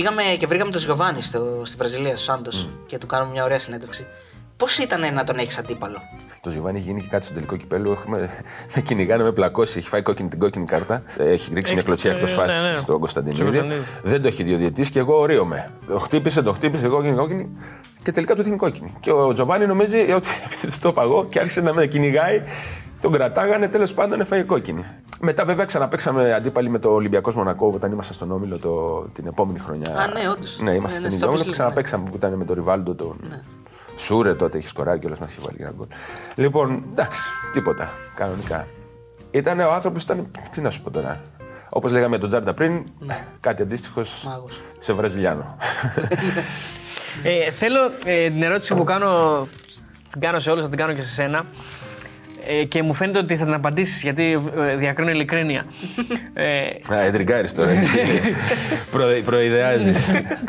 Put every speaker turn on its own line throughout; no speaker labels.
πήγαμε και βρήκαμε τον Γιωβάνι στο, στη Βραζιλία, στο Σάντος και του κάνουμε μια ωραία συνέντευξη. Πώς ήταν να τον έχεις αντίπαλο;
Το Γιωβάνι έχει γίνει και κάτι στο τελικό κυπέλο. Έχουμε, με κυνηγάνε, με πλακώσει. Έχει φάει κόκκινη, την κόκκινη κάρτα. Έχει ρίξει μια κλωτσιά εκτός
ναι,
φάσης
ναι.
στον Κωνσταντινίδη.
Κωνσταντινίδη.
Δεν το έχει δει ο διαιτητή και εγώ ορίομαι. Το χτύπησε, το χτύπησε, κόκκινη, κόκκινη. Και τελικά του δίνει κόκκινη. Και ο Τζοβάνι νομίζει ότι επειδή το παγώ και άρχισε να με κυνηγάει. Τον κρατάγανε, τέλος πάντων έφαγε κόκκινη. Μετά, βέβαια, ξαναπέξαμε αντίπαλοι με το Ολυμπιακός Μονακό όταν ήμασταν στον Όμιλο το, την επόμενη χρονιά.
Α, ναι, όντως.
Ναι,
Ναι,
είμαστε
ναι,
στην
στο
ίδια Όμιλο
Champions
και
League,
ξαναπέξαμε που ήταν με τον Ριβάλντο. Τον... Σούρε τότε έχει σκοράρει και όλα μα έχει βάλει ένα γκολ. Λοιπόν, εντάξει, τίποτα. Κανονικά. Ήταν ο άνθρωπος, ήταν. Τι να σου πω τώρα. Όπως λέγαμε για τον Τζάρντα πριν, κάτι αντίστοιχος
Μάγος.
σε Βραζιλιάνο.
Ε, θέλω ε, την ερώτηση που κάνω, την κάνω σε όλους, θα την κάνω και σε σένα. Ε, και μου φαίνεται ότι θα την απαντήσεις γιατί ε, διακρίνω ειλικρίνεια. ε,
Α, εντριγκάρεις τώρα. έτσι. Προ, προειδεάζεις.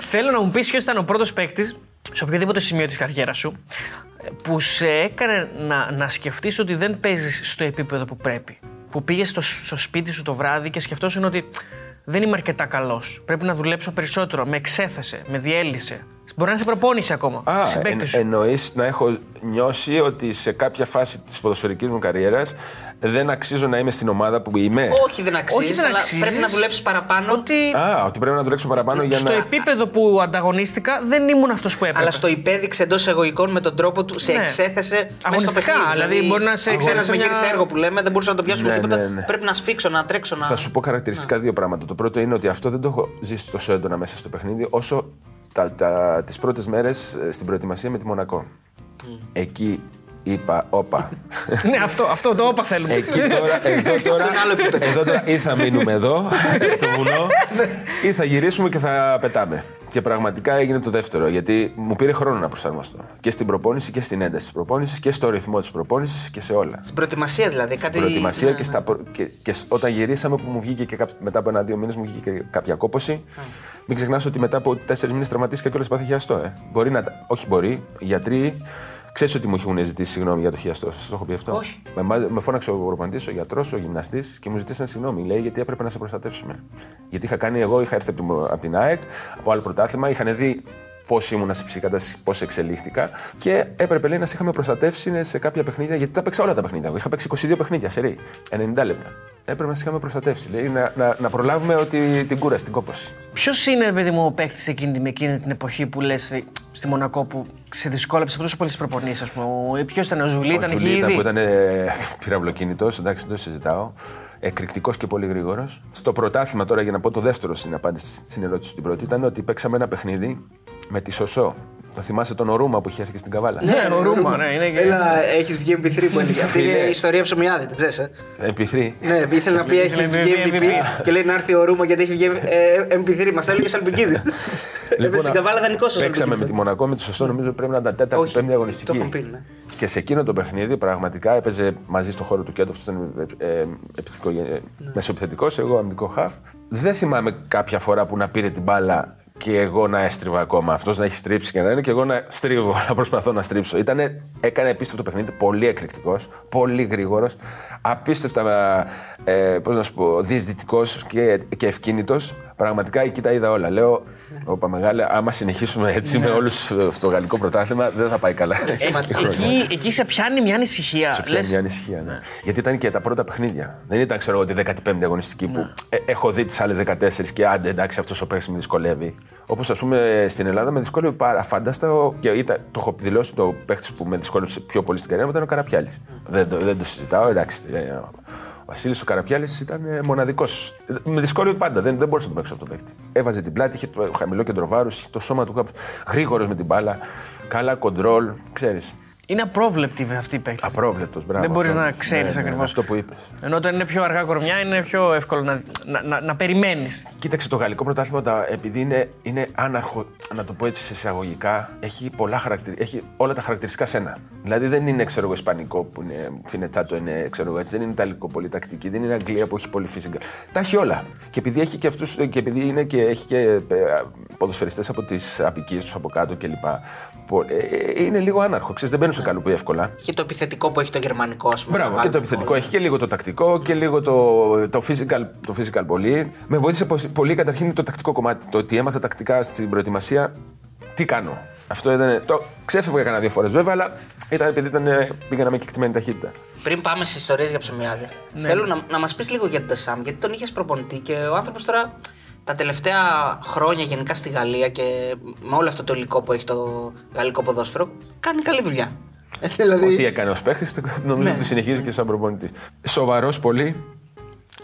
θέλω να μου πεις ποιος ήταν ο πρώτος παίκτης σε οποιοδήποτε σημείο της καριέρας σου ε, που σε έκανε να, να σκεφτείς ότι δεν παίζεις στο επίπεδο που πρέπει. Που πήγες στο, στο σπίτι σου το βράδυ και σκεφτόσουν ότι δεν είμαι αρκετά καλός. Πρέπει να δουλέψω περισσότερο. Με εξέθεσε, με διέλυσε. Μπορεί να σε προπόνησε ακόμα.
Α,
συμπαίκτη
εν,
σου.
εννοείς να έχω νιώσει ότι σε κάποια φάση της ποδοσφαιρικής μου καριέρας δεν αξίζω να είμαι στην ομάδα που είμαι;
Όχι, δεν αξίζεις,
δεν
αλλά
αξίζεις.
πρέπει να δουλέψεις παραπάνω.
ότι
Α, ότι πρέπει να δουλέψω παραπάνω για
στο
να.
επίπεδο που ανταγωνίστηκα δεν ήμουν αυτός που έπρεπε.
Αλλά στο υπέδειξε εντός εγωικών με τον τρόπο του, σε
Ναι.
εξέθεσε μέσα στο
Αγωνιστικά,
παιχνίδι.
δηλαδή μπορεί να σε
Ένα
εξέθεσε μια-
μεγέθη έργο που λέμε, δεν μπορούσα να το πιάσω με
Ναι,
τίποτα.
ναι, ναι.
Πρέπει να σφίξω, να τρέξω. Να...
Θα σου πω χαρακτηριστικά δύο πράγματα. Το πρώτο είναι ότι αυτό δεν το έχω ζήσει τόσο έντονα μέσα στο παιχνίδι όσο τα, τα, τις πρώτες μέρες ε, στην προετοιμασία με τη Μονακό. Εκεί είπα, όπα.
ναι, αυτό, αυτό το όπα θέλουμε.
Εκεί τώρα, εδώ τώρα,
είναι άλλο επίπεδο.
εδώ τώρα ή θα μείνουμε εδώ, στο βουνό, ή θα γυρίσουμε και θα πετάμε. Και πραγματικά έγινε το δεύτερο, γιατί μου πήρε χρόνο να προσαρμοστώ. Και στην προπόνηση και στην ένταση της προπόνησης και στο ρυθμό της προπόνησης και σε όλα.
Στην προετοιμασία δηλαδή. Κάτι...
Στην προετοιμασία
Ναι,
και,
ναι.
στα, προ- και, και σ- όταν γυρίσαμε που μου βγήκε και κάπο- μετά από ένα-δύο μήνες μου βγήκε και κάποια κόπωση. Μην ξεχνάς ότι μετά από τέσσερις μήνες τραυματίστηκα και όλες πάθη χιαστό. Ε. Μπορεί να. τα- Όχι, μπορεί. Οι γιατροί ξέρεις ότι μου έχουν ζητήσει συγγνώμη για το χιαστό. Σας το έχω πει αυτό.
Όχι.
Με, μα- με φώναξε ο προπονητής, ο γιατρός, ο γυμναστής και μου ζητήσαν συγγνώμη. Λέει γιατί έπρεπε να σε προστατεύσουμε. Γιατί είχα κάνει εγώ, είχα έρθει από την, από την ΑΕΚ, από άλλο πρωτάθλημα, είχαν δει πώς ήμουνα σε φυσική κατάσταση, πώς εξελίχθηκα και έπρεπε λέει, να σε είχαμε προστατεύσει σε κάποια παιχνίδια, γιατί τα παίξα όλα τα παιχνίδια. Εγώ είχα παίξει 22 παιχνίδια σε ρί, 90 λεπτά. Έπρεπε να σε είχαμε προστατεύσει. Λέει, να, να, να προλάβουμε ότι την κούραση, την κόπωση.
Ποιος είναι, ρε παιδί μου, ο παίκτης εκείνη, με εκείνη την εποχή που λες στη Μονακό που σε δυσκόλεψε από τόσο πολλές προπονήσεις, ας πούμε. Ποιος ήταν ο Ζουλή, ήταν εκεί
Τζουλί ήταν
ήδη;
που ήταν ε, πυραυλοκίνητο, εντάξει, δεν το συζητάω. Εκρηκτικός και πολύ γρήγορος. Στο πρωτάθλημα, τώρα για να πω το δεύτερο στην απάντηση στην ερώτηση την πρώτη, ήταν ότι παίξαμε ένα παιχνίδι με τη Σωσό. Το θυμάσαι τον Ορούμα που είχε έρθει στην Καβάλα;
Ναι, ο Ρούμα, ναι, είναι και.
Έλα, έχεις βγει MP3 που έλεγε. Αυτή είναι
Φίλε.
η ιστορία ψωμιάδη, την ξέρεις.
Επιθρή.
Ναι, ήθελε να πει έχεις
Ήθελε
βγει
MVP.
MVP και λέει να έρθει ο Ρούμα γιατί έχει βγει ε, MP3. Μας τα έλεγε ο Σαλπικίδη. Έπεσε στην καβάλα δανεικό ο
Λοιπόν, Παίξαμε με τη
Σαλπικίδη.
Μονακό, με τη Σωσό, νομίζω πρέπει να ήταν τέταρτη,
Όχι,
πέμπτη
το
αγωνιστική.
έχουν πει, ναι.
Και σε εκείνο το παιχνίδι πραγματικά έπαιζε μαζί στο χώρο του κέντρου, αυτό ήταν ε, ε, επιθετικό, ε,
Ναι.
μεσοεπιθετικός, εγώ αμυντικό χαφ. Δεν θυμάμαι κάποια φορά που να πήρε την μπάλα και εγώ να έστριβα ακόμα. Αυτός να έχει στρίψει και να είναι και εγώ να στρίβω, να προσπαθώ να στρίψω. Ήτανε, έκανε επίστευτο παιχνίδι, πολύ εκρηκτικός, πολύ γρήγορος, απίστευτα, ε, πώς να σου πω, διεισδυτικός και, και ευκίνητος. Πραγματικά εκεί τα είδα όλα. Λέω, όπα μεγάλα, άμα συνεχίσουμε έτσι
Ναι.
με όλους στο γαλλικό πρωτάθλημα, δεν θα πάει καλά.
Ε, εκεί, εκεί σε πιάνει μια ανησυχία.
Σε πιάνει
Λες,
μια ανησυχία, ναι. Γιατί ήταν και τα πρώτα παιχνίδια. Δεν ήταν, ξέρω εγώ, τη 15η αγωνιστική που ε, έχω δει τις άλλες 14 και άντε, εντάξει, αυτός ο παίκτη με δυσκολεύει. Όπως ας πούμε στην Ελλάδα με δυσκόλευε πάρα φάνταστα ο- και ήταν, το έχω δηλώσει το παίκτη που με δυσκόλεψε πιο πολύ στην καριέρα μου ήταν ο Καραπιάλης. Δεν, το- δεν το συζητάω, εντάξει. Ε, Ο Βασίλης ο Καραπιάλης ήταν μοναδικός. Με δυσκόλευε πάντα, δεν, δεν μπορούσα να το παίξω αυτό το παίκτη. Έβαζε την πλάτη, είχε το χαμηλό κέντρο βάρους, είχε το σώμα του κάπω γρήγορος με την μπάλα. Καλά κοντρόλ, ξέρεις.
Είναι απρόβλεπτη αυτή η παίκτη.
Απρόβλεπτος, μπράβο.
Δεν μπορείς να
απρόβλεπτος.
ξέρεις
Ναι, ναι,
ακριβώς.
Αυτό που είπες.
Ενώ όταν είναι πιο αργά κορμιά είναι πιο εύκολο να, να, να, να περιμένεις.
Κοίταξε το γαλλικό πρωτάθλημα, τα- επειδή είναι, είναι άναρχο, να το πω έτσι σε εισαγωγικά, έχει, πολλά χαρακτηρι... έχει όλα τα χαρακτηριστικά σένα. Δηλαδή δεν είναι ξέρω εγώ, ισπανικό που είναι φινετσάτο, είναι ξέρω εγώ, έτσι, δεν είναι ιταλικό πολύ τακτική, δεν είναι Αγγλία που έχει πολύ physical. Τα έχει όλα. Και επειδή έχει και αυτούς, και επειδή είναι και έχει και ε, ποδοσφαιριστές από τις απικίες τους από κάτω κλπ. Πο- ε, ε, Είναι λίγο άναρχο, ξέρεις, δεν μπαίνουν σε καλούπι εύκολα.
Και το επιθετικό που έχει το γερμανικό, ας πούμε. να
Μπράβο, και
βάλουμε
το επιθετικό
γκολ.
έχει και λίγο το τακτικό και λίγο το, το, physical, το physical πολύ. Με βοήθησε πο- πολύ καταρχήν το τακτικό κομμάτι. Το ότι έμαθα τακτικά στην προετοιμασία τι κάνω. Αυτό ήταν. Το ξέφευγα κανένα δύο φορές βέβαια, αλλά ήταν επειδή ήταν, πήγαινα με κεκτημένη ταχύτητα.
Πριν πάμε στις ιστορίες για ψωμιάδη,
Ναι.
θέλω να, να μας πεις λίγο για τον Τεσάμ, γιατί τον είχες προπονητή και ο άνθρωπος τώρα τα τελευταία χρόνια γενικά στη Γαλλία και με όλο αυτό το υλικό που έχει το γαλλικό ποδόσφαιρο, κάνει καλή δουλειά. Ε, δηλαδή,
Ό,τι έκανε ως παίχτης, νομίζω
Ναι.
ότι συνεχίζει και σαν προπονητής. Σοβαρός πολύ.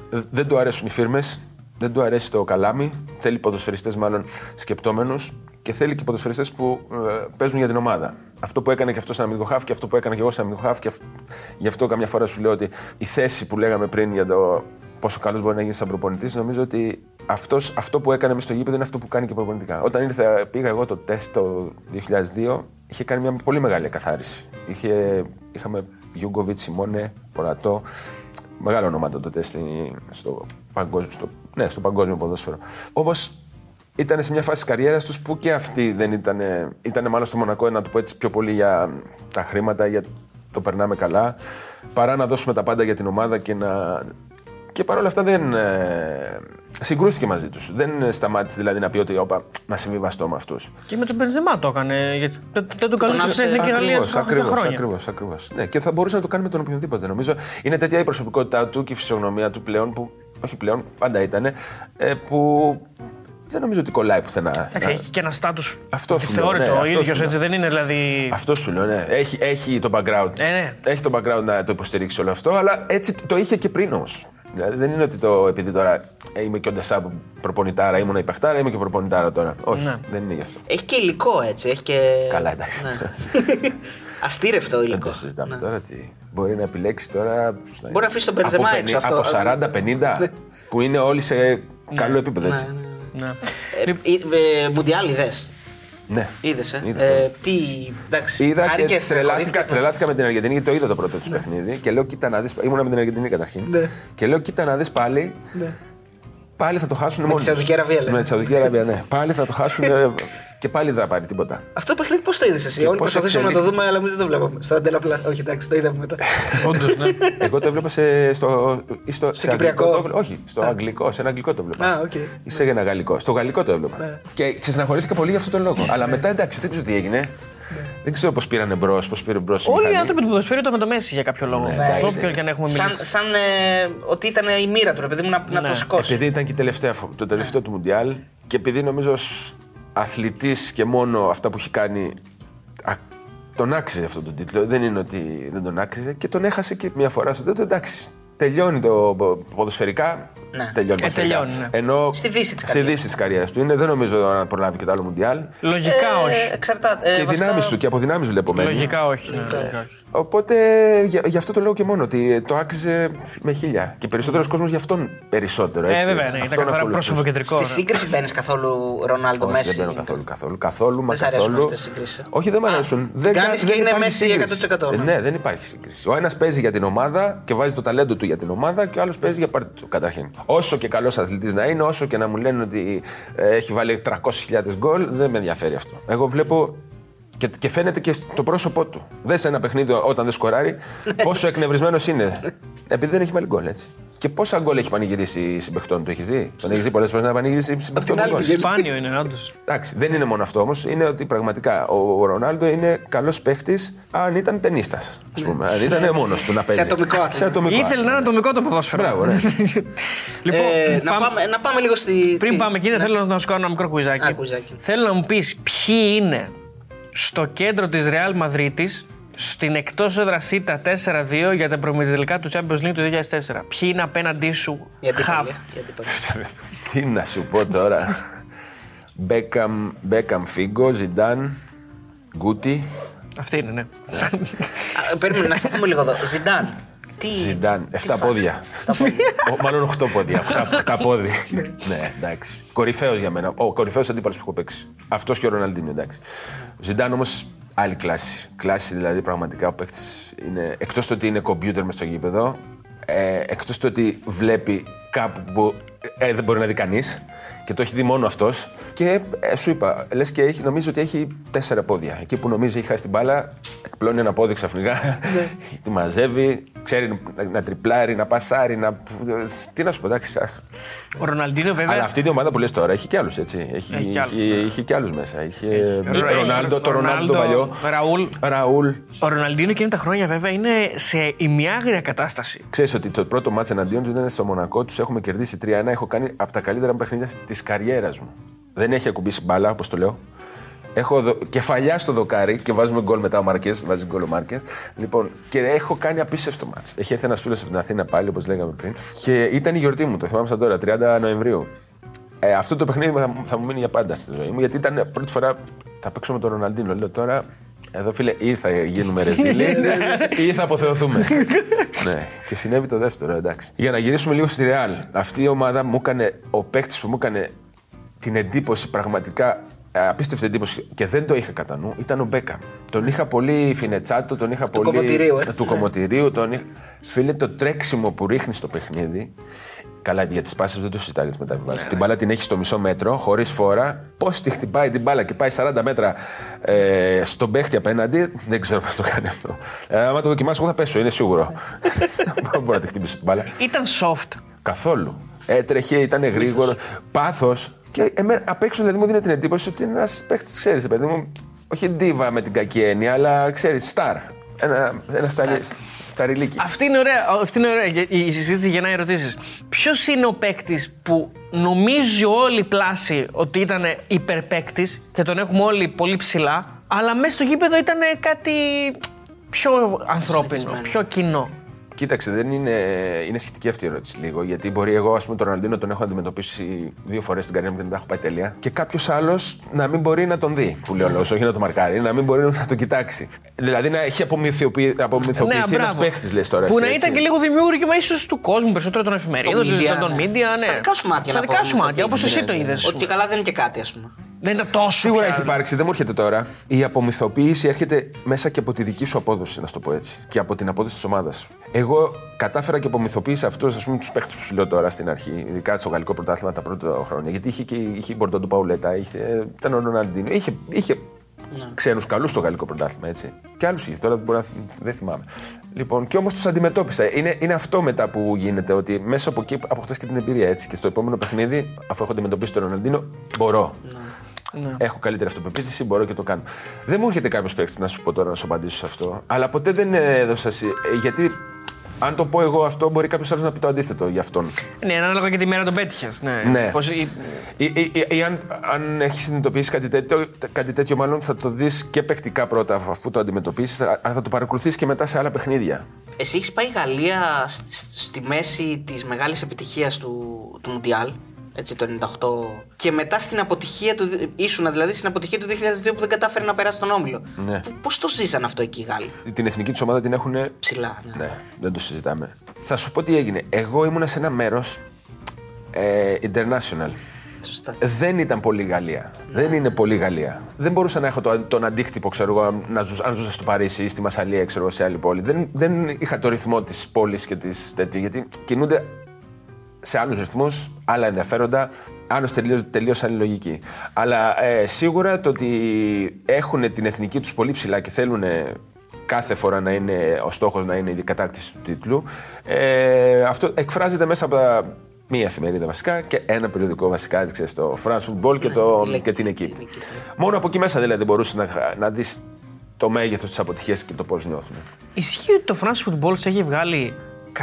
Δεν του αρέσουν οι φίρμες. Δεν του αρέσει το καλάμι. Θέλει ποδοσφαιριστές μάλλον σκεπτόμενους και θέλει και ποδοσφαιριστές που ε, παίζουν για την ομάδα. Αυτό που έκανε και αυτός σαν αμυντικό χάφ και αυτό που έκανα και εγώ σαν αμυντικό χάφ. Και αυ- γι' αυτό καμιά φορά σου λέω ότι η θέση που λέγαμε πριν για το πόσο καλός μπορεί να γίνει σαν προπονητής, νομίζω ότι αυτός, αυτό που έκανε μες στο γήπεδο είναι αυτό που κάνει και προπονητικά. Όταν ήρθα, πήγα εγώ το τεστ το 2002, είχε κάνει μια πολύ μεγάλη εκαθάριση. Είχε, είχαμε Γιούγκοβιτς, Σιμώνε, Πορατό, μεγάλο ονόματα το τεστ στο παγκόσμιο, στο, ναι, στο παγκόσμιο ποδόσφαιρο. Όμω ήταν σε μια φάση της καριέρας τους που και αυτοί δεν ήταν. ήταν μάλλον στο Μονακό, να το πω έτσι, πιο πολύ για τα χρήματα, για το περνάμε καλά, παρά να δώσουμε τα πάντα για την ομάδα και να. Και παρόλα αυτά δεν. Ε, συγκρούστηκε μαζί τους. Δεν σταμάτησε δηλαδή να πει ότι όπα, να συμβιβαστώ με αυτούς.
Και με τον Μπενζεμά το έκανε. Γιατί δεν δεν τον καλούσε στην
άφησε-
Εθνική Γαλλία
Ακριβώς,
στα
ακριβώς,
χρόνια.
ακριβώς, ακριβώς. Ναι, και θα μπορούσε να το κάνει με τον οποιονδήποτε. Νομίζω είναι τέτοια η προσωπικότητά του και η φυσιογνωμία του πλέον, που όχι πλέον, πάντα ήταν, ε, που δεν νομίζω ότι κολλάει πουθενά.
Εντάξει,
Να-
έχει και ένα στάτους.
Αυτό σου λέω,
Θεώρητο
ναι,
ο
αυτό
ίδιος
σου λέω.
έτσι, δεν είναι δηλαδή.
Αυτό σου λέω, ναι. Έχει, έχει το background.
Ε, ναι.
Έχει το background να το υποστηρίξει όλο αυτό, αλλά έτσι το είχε και πριν όμως. Δηλαδή δεν είναι ότι το επειδή τώρα ε, είμαι και ο Ντεσάμπ προπονητάρα, ήμουν υπεχτάρα, είμαι και προπονητάρα τώρα. Όχι,
Ναι.
δεν είναι γι' αυτό.
Έχει και υλικό έτσι. Έχει και...
Καλά, εντάξει.
Ναι. Αστήρευτο
Δεν
υλικό.
το συζητάμε
Ναι.
τώρα. Τι. Μπορεί να επιλέξει τώρα. ποιος να
Μπορεί να αφήσει τον Μπενζεμά
από
έξω,
50
αυτό.
Από 40-50 που είναι όλοι σε καλό επίπεδο έτσι.
Ναι, ναι, ναι.
Ναι.
Ε, ε, Μουντιάλ είδε.
Ναι.
Είδες, ε;
Είδα.
ε. Τι. Εντάξει.
Είδα και
χάρηκες,
τρελάθηκα,
συγχωρήθηκες, ναι.
τρελάθηκα με την Αργεντινή γιατί το είδα το πρώτο τους παιχνίδι και λέω κοίτα να δεις, ήμουνα με την Αργεντινή καταρχήν
Ναι.
και λέω κοίτα να δεις πάλι Πάλι θα το χάσουν μόνοι
τη Σαουδική Αραβία, λες.
Με τη Σαουδική Αραβία, ναι. Πάλι θα το χάσουν ε, και πάλι δεν θα πάρει τίποτα.
Αυτό το παιχνίδι πώς το είδες εσύ;
Και
Όλοι
πώς
προσπαθήσαμε να το
εξελίχθηκε.
δούμε, αλλά εμείς δεν το βλέπαμε. Στο Αντέννα Plus. Όχι, εντάξει, το είδαμε μετά.
Όντως, ναι.
Εγώ το έβλεπα σε, στο, ή στο, σε
Κυπριακό.
αγγλικό το- όχι, στο αγγλικό, σε ένα αγγλικό το έβλεπα.
Α, οκ.
Ή σε ένα γαλλικό. Στο γαλλικό το έβλεπα.
Ναι.
Και στεναχωρήθηκα πολύ για αυτόν τον λόγο. Αλλά μετά εντάξει, δεν ξέρω τι έγινε. Δεν ξέρω πώς πήρανε μπρος, πώς πήρε μπρος.
Όλοι οι άνθρωποι του ποδοσφαίρου ήταν με τον Μέσι για κάποιο λόγο.
Ναι,
Όποιον και αν έχουμε
Σαν,
μιλήσει.
σαν ε, ότι ήταν η μοίρα του, ρε παιδί μου, να, να
Ναι.
το σηκώσει.
Επειδή ήταν και η τελευταία, φο- το τελευταίο του Μουντιάλ και επειδή νομίζω ως αθλητής και μόνο αυτά που έχει κάνει α, τον άξιζε αυτόν τον τίτλο. Δεν είναι ότι δεν τον άξιζε και τον έχασε και μια φορά στο τέλο. Εντάξει. Τελειώνει το πο- ποδοσφαιρικά.
Ναι.
Τελειώνει
Ε,
ποδοσφαιρικά.
τελειώνει, ναι.
Ενώ
Στη δύση της
στη
καριέρας.
δύση της καριέρας του είναι. Δεν νομίζω να προλάβει και το άλλο Μουντιάλ.
Λογικά όχι.
Εξαρτάται.
και οι
ε, βασικά-
δυνάμεις του και από δυνάμεις βλέπω μένει.
Λογικά όχι. ναι, λογικά όχι.
Οπότε για, γι' αυτό το λέω και μόνο ότι το άξιζε με χίλια. Και περισσότερος κόσμος γι' αυτόν περισσότερο.
Ε,
Έτσι.
βέβαια, ναι, ήταν
Αυτόν
καθαρά
ακολουθούσε.
προσωποκεντρικό.
Στη
ναι.
σύγκριση μπαίνεις καθόλου Ρονάλντο
Όχι,
Μέση;
δεν μπαίνω καθόλου, καθόλου. Καθόλου, μα
Δεν σ' αρέσουν
καθόλου.
αυτές οι συγκρίσεις, ε;
Όχι, δεν μου αρέσουν. δεν
κάνεις
κα-
και
δεν
είναι
υπάρχει
Μέση
σύγκριση.
100%,
Ε,
ναι.
ναι, δεν υπάρχει σύγκριση. Ο ένας παίζει για την ομάδα και βάζει το ταλέντο του για την ομάδα και ο άλλος παίζει για πάρτι του καταρχήν. Όσο και καλός αθλητής να είναι, όσο και να μου λένε ότι ε, έχει βάλει 300.000 γκολ, δεν με ενδιαφέρει αυτό. Εγώ βλέπω και, και φαίνεται και στο πρόσωπό του. Δες σε ένα παιχνίδι όταν δεν σκοράρει, πόσο εκνευρισμένος είναι. Επειδή δεν έχει βάλει γκολ, έτσι. Και πόσα γκολ έχει πανηγυρίσει συμπεχτών του, έχει δει. Τον έχει δει πολλές φορές να πανηγυρίσει συμπεχτών
άλλη
γκολ.
πηγαίνει.
Σπάνιο είναι, όντως.
Εντάξει, δεν είναι μόνο αυτό όμως. Είναι ότι πραγματικά ο, ο Ρονάλντο είναι καλός παίχτης αν ήταν ταινίστα. Α πούμε. Αν ήταν μόνος του να παίζει.
ατομικό άθλημα.
Σε ατομικό
Ήθελε να είναι
άθλημα.
ατομικό το ποδόσφαιρο.
Μπράβο, ναι.
Λοιπόν,
Ε, να,
πάμε-
πάμε, να πάμε λίγο στη.
Πριν
τι-
πάμε εκεί,
ναι.
θέλω να σου κάνω ένα μικρό κουιζάκι.
Α, κουιζάκι.
Θέλω να μου πεις ποιοι είναι στο κέντρο της Real Madrid στην εκτός έδρας ΣΥΤΑ 4-2 για τα προμηθευτικά του Champions League του 2004. Ποιοι είναι απέναντί σου
Η αντίπαλη,
χαφ.
ε, η αντίπαλη.
Τι να σου πω τώρα. Μπέκαμ, Μπέκαμ Φίγκο, Ζιντάν, Γκούτι.
Αυτή είναι, ναι.
Α, Περίμενε να σταθούμε λίγο εδώ. Ζιντάν. Τι;
Ζιντάν, 7
φάση;
πόδια.
Τα πόδια.
Ο, μάλλον 8 πόδια. 8 πόδι. ναι, εντάξει. Κορυφαίος για μένα. Ο κορυφαίος αντίπαλος που έχω παίξει. Αυτός και ο Ροναλντίνο, εντάξει. Ο Ζιντάν όμως άλλη κλάση. Κλάση δηλαδή πραγματικά ο παίκτης είναι. Εκτός το ότι είναι κομπιούτερ μες στο γήπεδο, ε, εκτός το ότι βλέπει κάπου που ε, δεν μπορεί να δει κανείς. και το έχει δει μόνο αυτός. Και ε, σου είπα, λες και έχει, νομίζω ότι έχει τέσσερα πόδια. Εκεί που νομίζει έχει χάσει την μπάλα, εκπλώνει ένα πόδι ξαφνικά,
Ναι.
τη μαζεύει, ξέρει να, να τριπλάρει, να πασάρει, να. Τι να σου πω, εντάξει. ας-
Ο Ροναλντίνο βέβαια.
Αλλά αυτή η ομάδα που λες τώρα έχει κι άλλους, έτσι. Έχει,
Έχει κι άλλους,
είχε,
ναι.
είχε κι άλλους μέσα. Είχε
Ρο-
Ρονάλντο, το Ρονάλντο
Ρονάλντο,
το παλιό.
Ραούλ.
Ραούλ.
Ο Ροναλντίνο εκείνα τα χρόνια βέβαια είναι σε ημιάγρια κατάσταση.
Ξέρεις ότι το πρώτο μάτς εναντίον του ήταν στο Μονακό, τους έχουμε κερδίσει 3-1. Έχω κάνει από τα καλύτερα μου παιχνίδια της καριέρας μου. Δεν έχει ακουμπήσει μπάλα, όπως το λέω. Έχω δο... κεφαλιά στο δοκάρι και βάζουμε γκολ μετά ο Μάρκες. Βάζει γκολ ο Μάρκες. Λοιπόν, και έχω κάνει απίστευτο μάτς. Έχει έρθει ένας φίλος από την Αθήνα πάλι, όπως λέγαμε πριν. Και ήταν η γιορτή μου, το θυμάμαι σαν τώρα, 30 Νοεμβρίου. Ε, αυτό το παιχνίδι θα, μου- θα μου μείνει για πάντα στη ζωή μου, γιατί ήταν πρώτη φορά θα παίξω με τον Ροναλντίνο. Λέω τώρα, εδώ φίλε, ή θα γίνουμε ρεζίλοι, ή θα αποθεωθούμε. ναι, και συνέβη το δεύτερο, εντάξει. Για να γυρίσουμε λίγο στη Ρεάλ. Αυτή η ομάδα μου έκανε, ο παίκτης που μου έκανε την εντύπωση πραγματικά. Ε, Απίστευτη εντύπωση και δεν το είχα κατά νου ήταν ο Μπέκα. Τον είχα πολύ φινετσάτο, τον είχα πολύ.
κομμωτηρίου, ε.
Του κομμωτηρίου. Τον είχα... Φίλε, το τρέξιμο που ρίχνει στο παιχνίδι. Καλά, για τις πάσει δεν το συζητάει για τι μεταβιβάσει. την μπάλα την έχεις στο μισό μέτρο, χωρίς φόρα. Πώς τη χτυπάει την μπάλα και πάει 40 μέτρα ε, στον παίχτη απέναντι, δεν ξέρω πώς το κάνει αυτό. Ε, άμα το δοκιμάσω, εγώ θα πέσω, είναι σίγουρο. Δεν μπορεί να τη χτυπήσει την μπάλα.
Ήταν soft.
Καθόλου. Έτρεχε, ήταν γρήγορος. Πάθος. Και εμένα, απ' έξω δηλαδή μου δίνει την εντύπωση ότι είναι ένας παίχτης, ξέρεις, παιδί μου. Όχι ντίβα με την κακή έννοια, αλλά ξέρεις, στάρ. Ένα, ένα σταρι, σταριλίκι.
Αυτή είναι ωραία. Αυτή είναι ωραία. και Η συζήτηση γεννάει ερωτήσεις. Ποιος είναι ο παίκτης που νομίζει όλη η πλάση ότι ήταν υπερπαίκτης και τον έχουμε όλοι πολύ ψηλά, αλλά μέσα στο γήπεδο ήταν κάτι πιο ανθρώπινο,
Συνηθισμένο.
πιο κοινό;
Κοίταξε, δεν είναι, είναι σχετική αυτή η ερώτηση λίγο. Γιατί μπορεί εγώ, ας πούμε, τον Ροναλντίνο τον έχω αντιμετωπίσει δύο φορές στην καριέρα μου και δεν τα έχω πάει τέλεια. Και κάποιος άλλος να μην μπορεί να τον δει, που λέω λόγος, όχι να τον μαρκάρει, να μην μπορεί να τον κοιτάξει. Δηλαδή να έχει απομυθοποιηθεί απομυθοποιηθεί ένας
μπράβο.
παίχτης, λες τώρα.
Ναι, Που
εσύ,
να
έτσι.
ήταν και λίγο δημιούργημα ίσως του κόσμου, περισσότερο των εφημερίδων,
Το media,
των
ναι.
media. Ναι.
Στα δικά σου μάτια
Στα
να
δικά
πω,
σου μάτια, όπως
μυθοποιήσεις,
εσύ το
ναι.
είδες.
Ότι και καλά δεν είναι και κάτι, ας πούμε.
Δεν ήταν τόσο.
Σίγουρα
πια.
έχει υπάρξει, δεν μου έρχεται τώρα. Η απομυθοποίηση έρχεται μέσα και από τη δική σου απόδοση, να σου το πω έτσι. Και από την απόδοση της ομάδας σου. Εγώ κατάφερα και απομυθοποίησα αυτούς, ας πούμε, τους παίχτες που σου λέω τώρα στην αρχή, ειδικά στο γαλλικό πρωτάθλημα τα πρώτα χρόνια. Γιατί είχε και είχε η Μπορντό του Παουλέτα, είχε, ήταν ο Ροναλντίνο. Είχε, είχε ξένους καλούς στο γαλλικό πρωτάθλημα, έτσι. Και άλλους είχε, τώρα μπορεί να, δεν θυμάμαι. Λοιπόν, και όμως τους αντιμετώπισα. Είναι, είναι αυτό μετά που γίνεται, ότι μέσα από εκεί αποκτά και την εμπειρία, έτσι. Και στο επόμενο παιχνίδι, αφού έχω αντιμετωπίσει τον Ροναλντίνο, μπορώ.
Ναι.
Έχω καλύτερη αυτοπεποίθηση, μπορώ και το κάνω. Δεν μου έρχεται κάποιος παίκτης να σου πω τώρα να σου απαντήσω σε αυτό. Αλλά ποτέ δεν έδωσα. συ- ε, Γιατί αν το πω εγώ αυτό, μπορεί κάποιος άλλος να πει το αντίθετο για αυτόν.
Ναι, ανάλογα και τη μέρα τον πέτυχες. Ναι.
Ναι.
Πώς, η-
Ή, ή- ή- ή αν, αν έχεις συνειδητοποιήσει κάτι τέτοιο, κάτι τέτοιο, μάλλον θα το δεις και παικτικά πρώτα, αφού το αντιμετωπίσεις, αλλά θα το παρακολουθήσει και μετά σε άλλα παιχνίδια.
Εσύ έχεις πάει Γαλλία στη, στη μέση της μεγάλης επιτυχίας του, του Μουντιάλ, έτσι το 98, και μετά στην αποτυχία του. ήσουνα δηλαδή στην αποτυχία του 2002 που δεν κατάφερε να περάσει τον όμιλο.
Ναι.
Πώς το ζήσαν αυτό εκεί οι Γάλλοι,
Την εθνική τους ομάδα την έχουν.
ψηλά. Ναι.
Ναι, δεν το συζητάμε. Θα σου πω τι έγινε. Εγώ ήμουνα σε ένα μέρος ε, international.
Σωστά.
Δεν ήταν πολύ Γαλλία. Δεν είναι πολύ Γαλλία. Δεν μπορούσα να έχω το, τον αντίκτυπο, ξέρω εγώ, αν, να ζου, αν ζούσα στο Παρίσι ή στη Μασαλία, ξέρω εγώ, σε άλλη πόλη. Δεν, δεν είχα το ρυθμό της πόλης και της τέτοιο, γιατί κινούνται σε άλλους ρυθμούς, άλλα ενδιαφέροντα, άλλος τελείως τελείως άλλη λογική. Αλλά ε, σίγουρα το ότι έχουν την εθνική τους πολύ ψηλά και θέλουν κάθε φορά να είναι ο στόχος να είναι η κατάκτηση του τίτλου. Ε, αυτό εκφράζεται μέσα από τα μία εφημερίδα βασικά και ένα περιοδικό βασικά, ξέρεις, το France Football και, το,
τη
και την
L'Equipe,
Equipe.
την Equipe,
Μόνο από εκεί μέσα δηλαδή μπορούσες να, να δεις το μέγεθος της αποτυχίας και το πώς νιώθουν.
Ισχύει ότι το France Football σε έχει βγάλει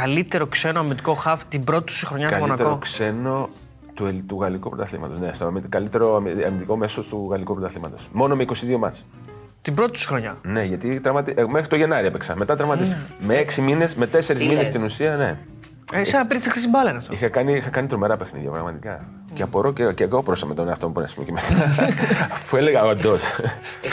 καλύτερο ξένο αμυντικό χαφ την πρώτη σου χρονιά στο
Καλύτερο
Μονακό.
ξένο του, ελ- του γαλλικού πρωταθλήματος. Ναι, στο αμυ- καλύτερο αμυ- αμυντικό μέσο του γαλλικού πρωταθλήματος. Μόνο με 22 μάτς.
Την πρώτη σου χρονιά.
Ναι, γιατί τραυματι... ε, μέχρι το Γενάρη έπαιξα. Μετά τραυματίστηκα. Με 6 μήνες, με 4
Τι
μήνες
λες;
στην ουσία, ναι.
Ε, Εσύ να πήρες τη χρυσή μπάλα είναι αυτό.
Είχα κάνει, είχα κάνει τρομερά παιχνίδια, πραγματικά. Και απορώ και, και εγώ πρόσα με τον εαυτό μου που είναι και μετά. που έλεγα όντω.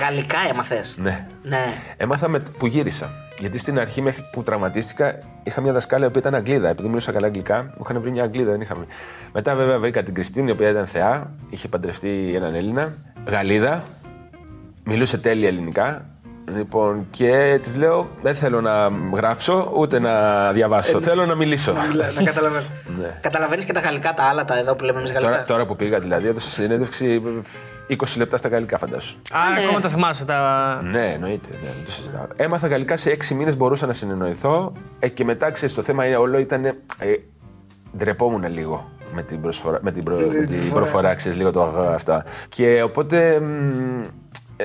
Γαλλικά έμαθες;
ναι.
ναι.
Έμαθα με, που γύρισα. Γιατί στην αρχή μέχρι που τραυματίστηκα είχα μια δασκάλα που ήταν Αγγλίδα. Επειδή μιλούσα καλά αγγλικά, μου είχαν βρει μια Αγγλίδα, δεν είχαμε. Μετά βέβαια βρήκα την Κριστίνη, η οποία ήταν θεά, είχε παντρευτεί έναν Έλληνα. Γαλλίδα, μιλούσε τέλεια ελληνικά. Λοιπόν, και της λέω: Δεν θέλω να γράψω ούτε να διαβάσω. θέλω να μιλήσω.
να καταλαβαίνω.
Ναι.
Καταλαβαίνεις και τα γαλλικά, τα άλλα τα εδώ που λέμε εμείς γαλλικά.
Τώρα, τώρα που πήγα, δηλαδή, έδωσα συνέντευξη 20 λεπτά στα γαλλικά, φαντάσου.
Α,
ναι.
ακόμα τα θυμάσαι. Τα...
Ναι, εννοείται. Ναι, δεν το συζητάω. Έμαθα γαλλικά σε 6 μήνες, μπορούσα να συνεννοηθώ. Ε, και μετά, ξέρεις, το θέμα είναι, όλο ήταν. Ε, ντρεπόμουν λίγο με την, προσφορά, με την, προ, με την προφορά, ξέρεις, λίγο το αγά αυτά. Και οπότε μ, ε,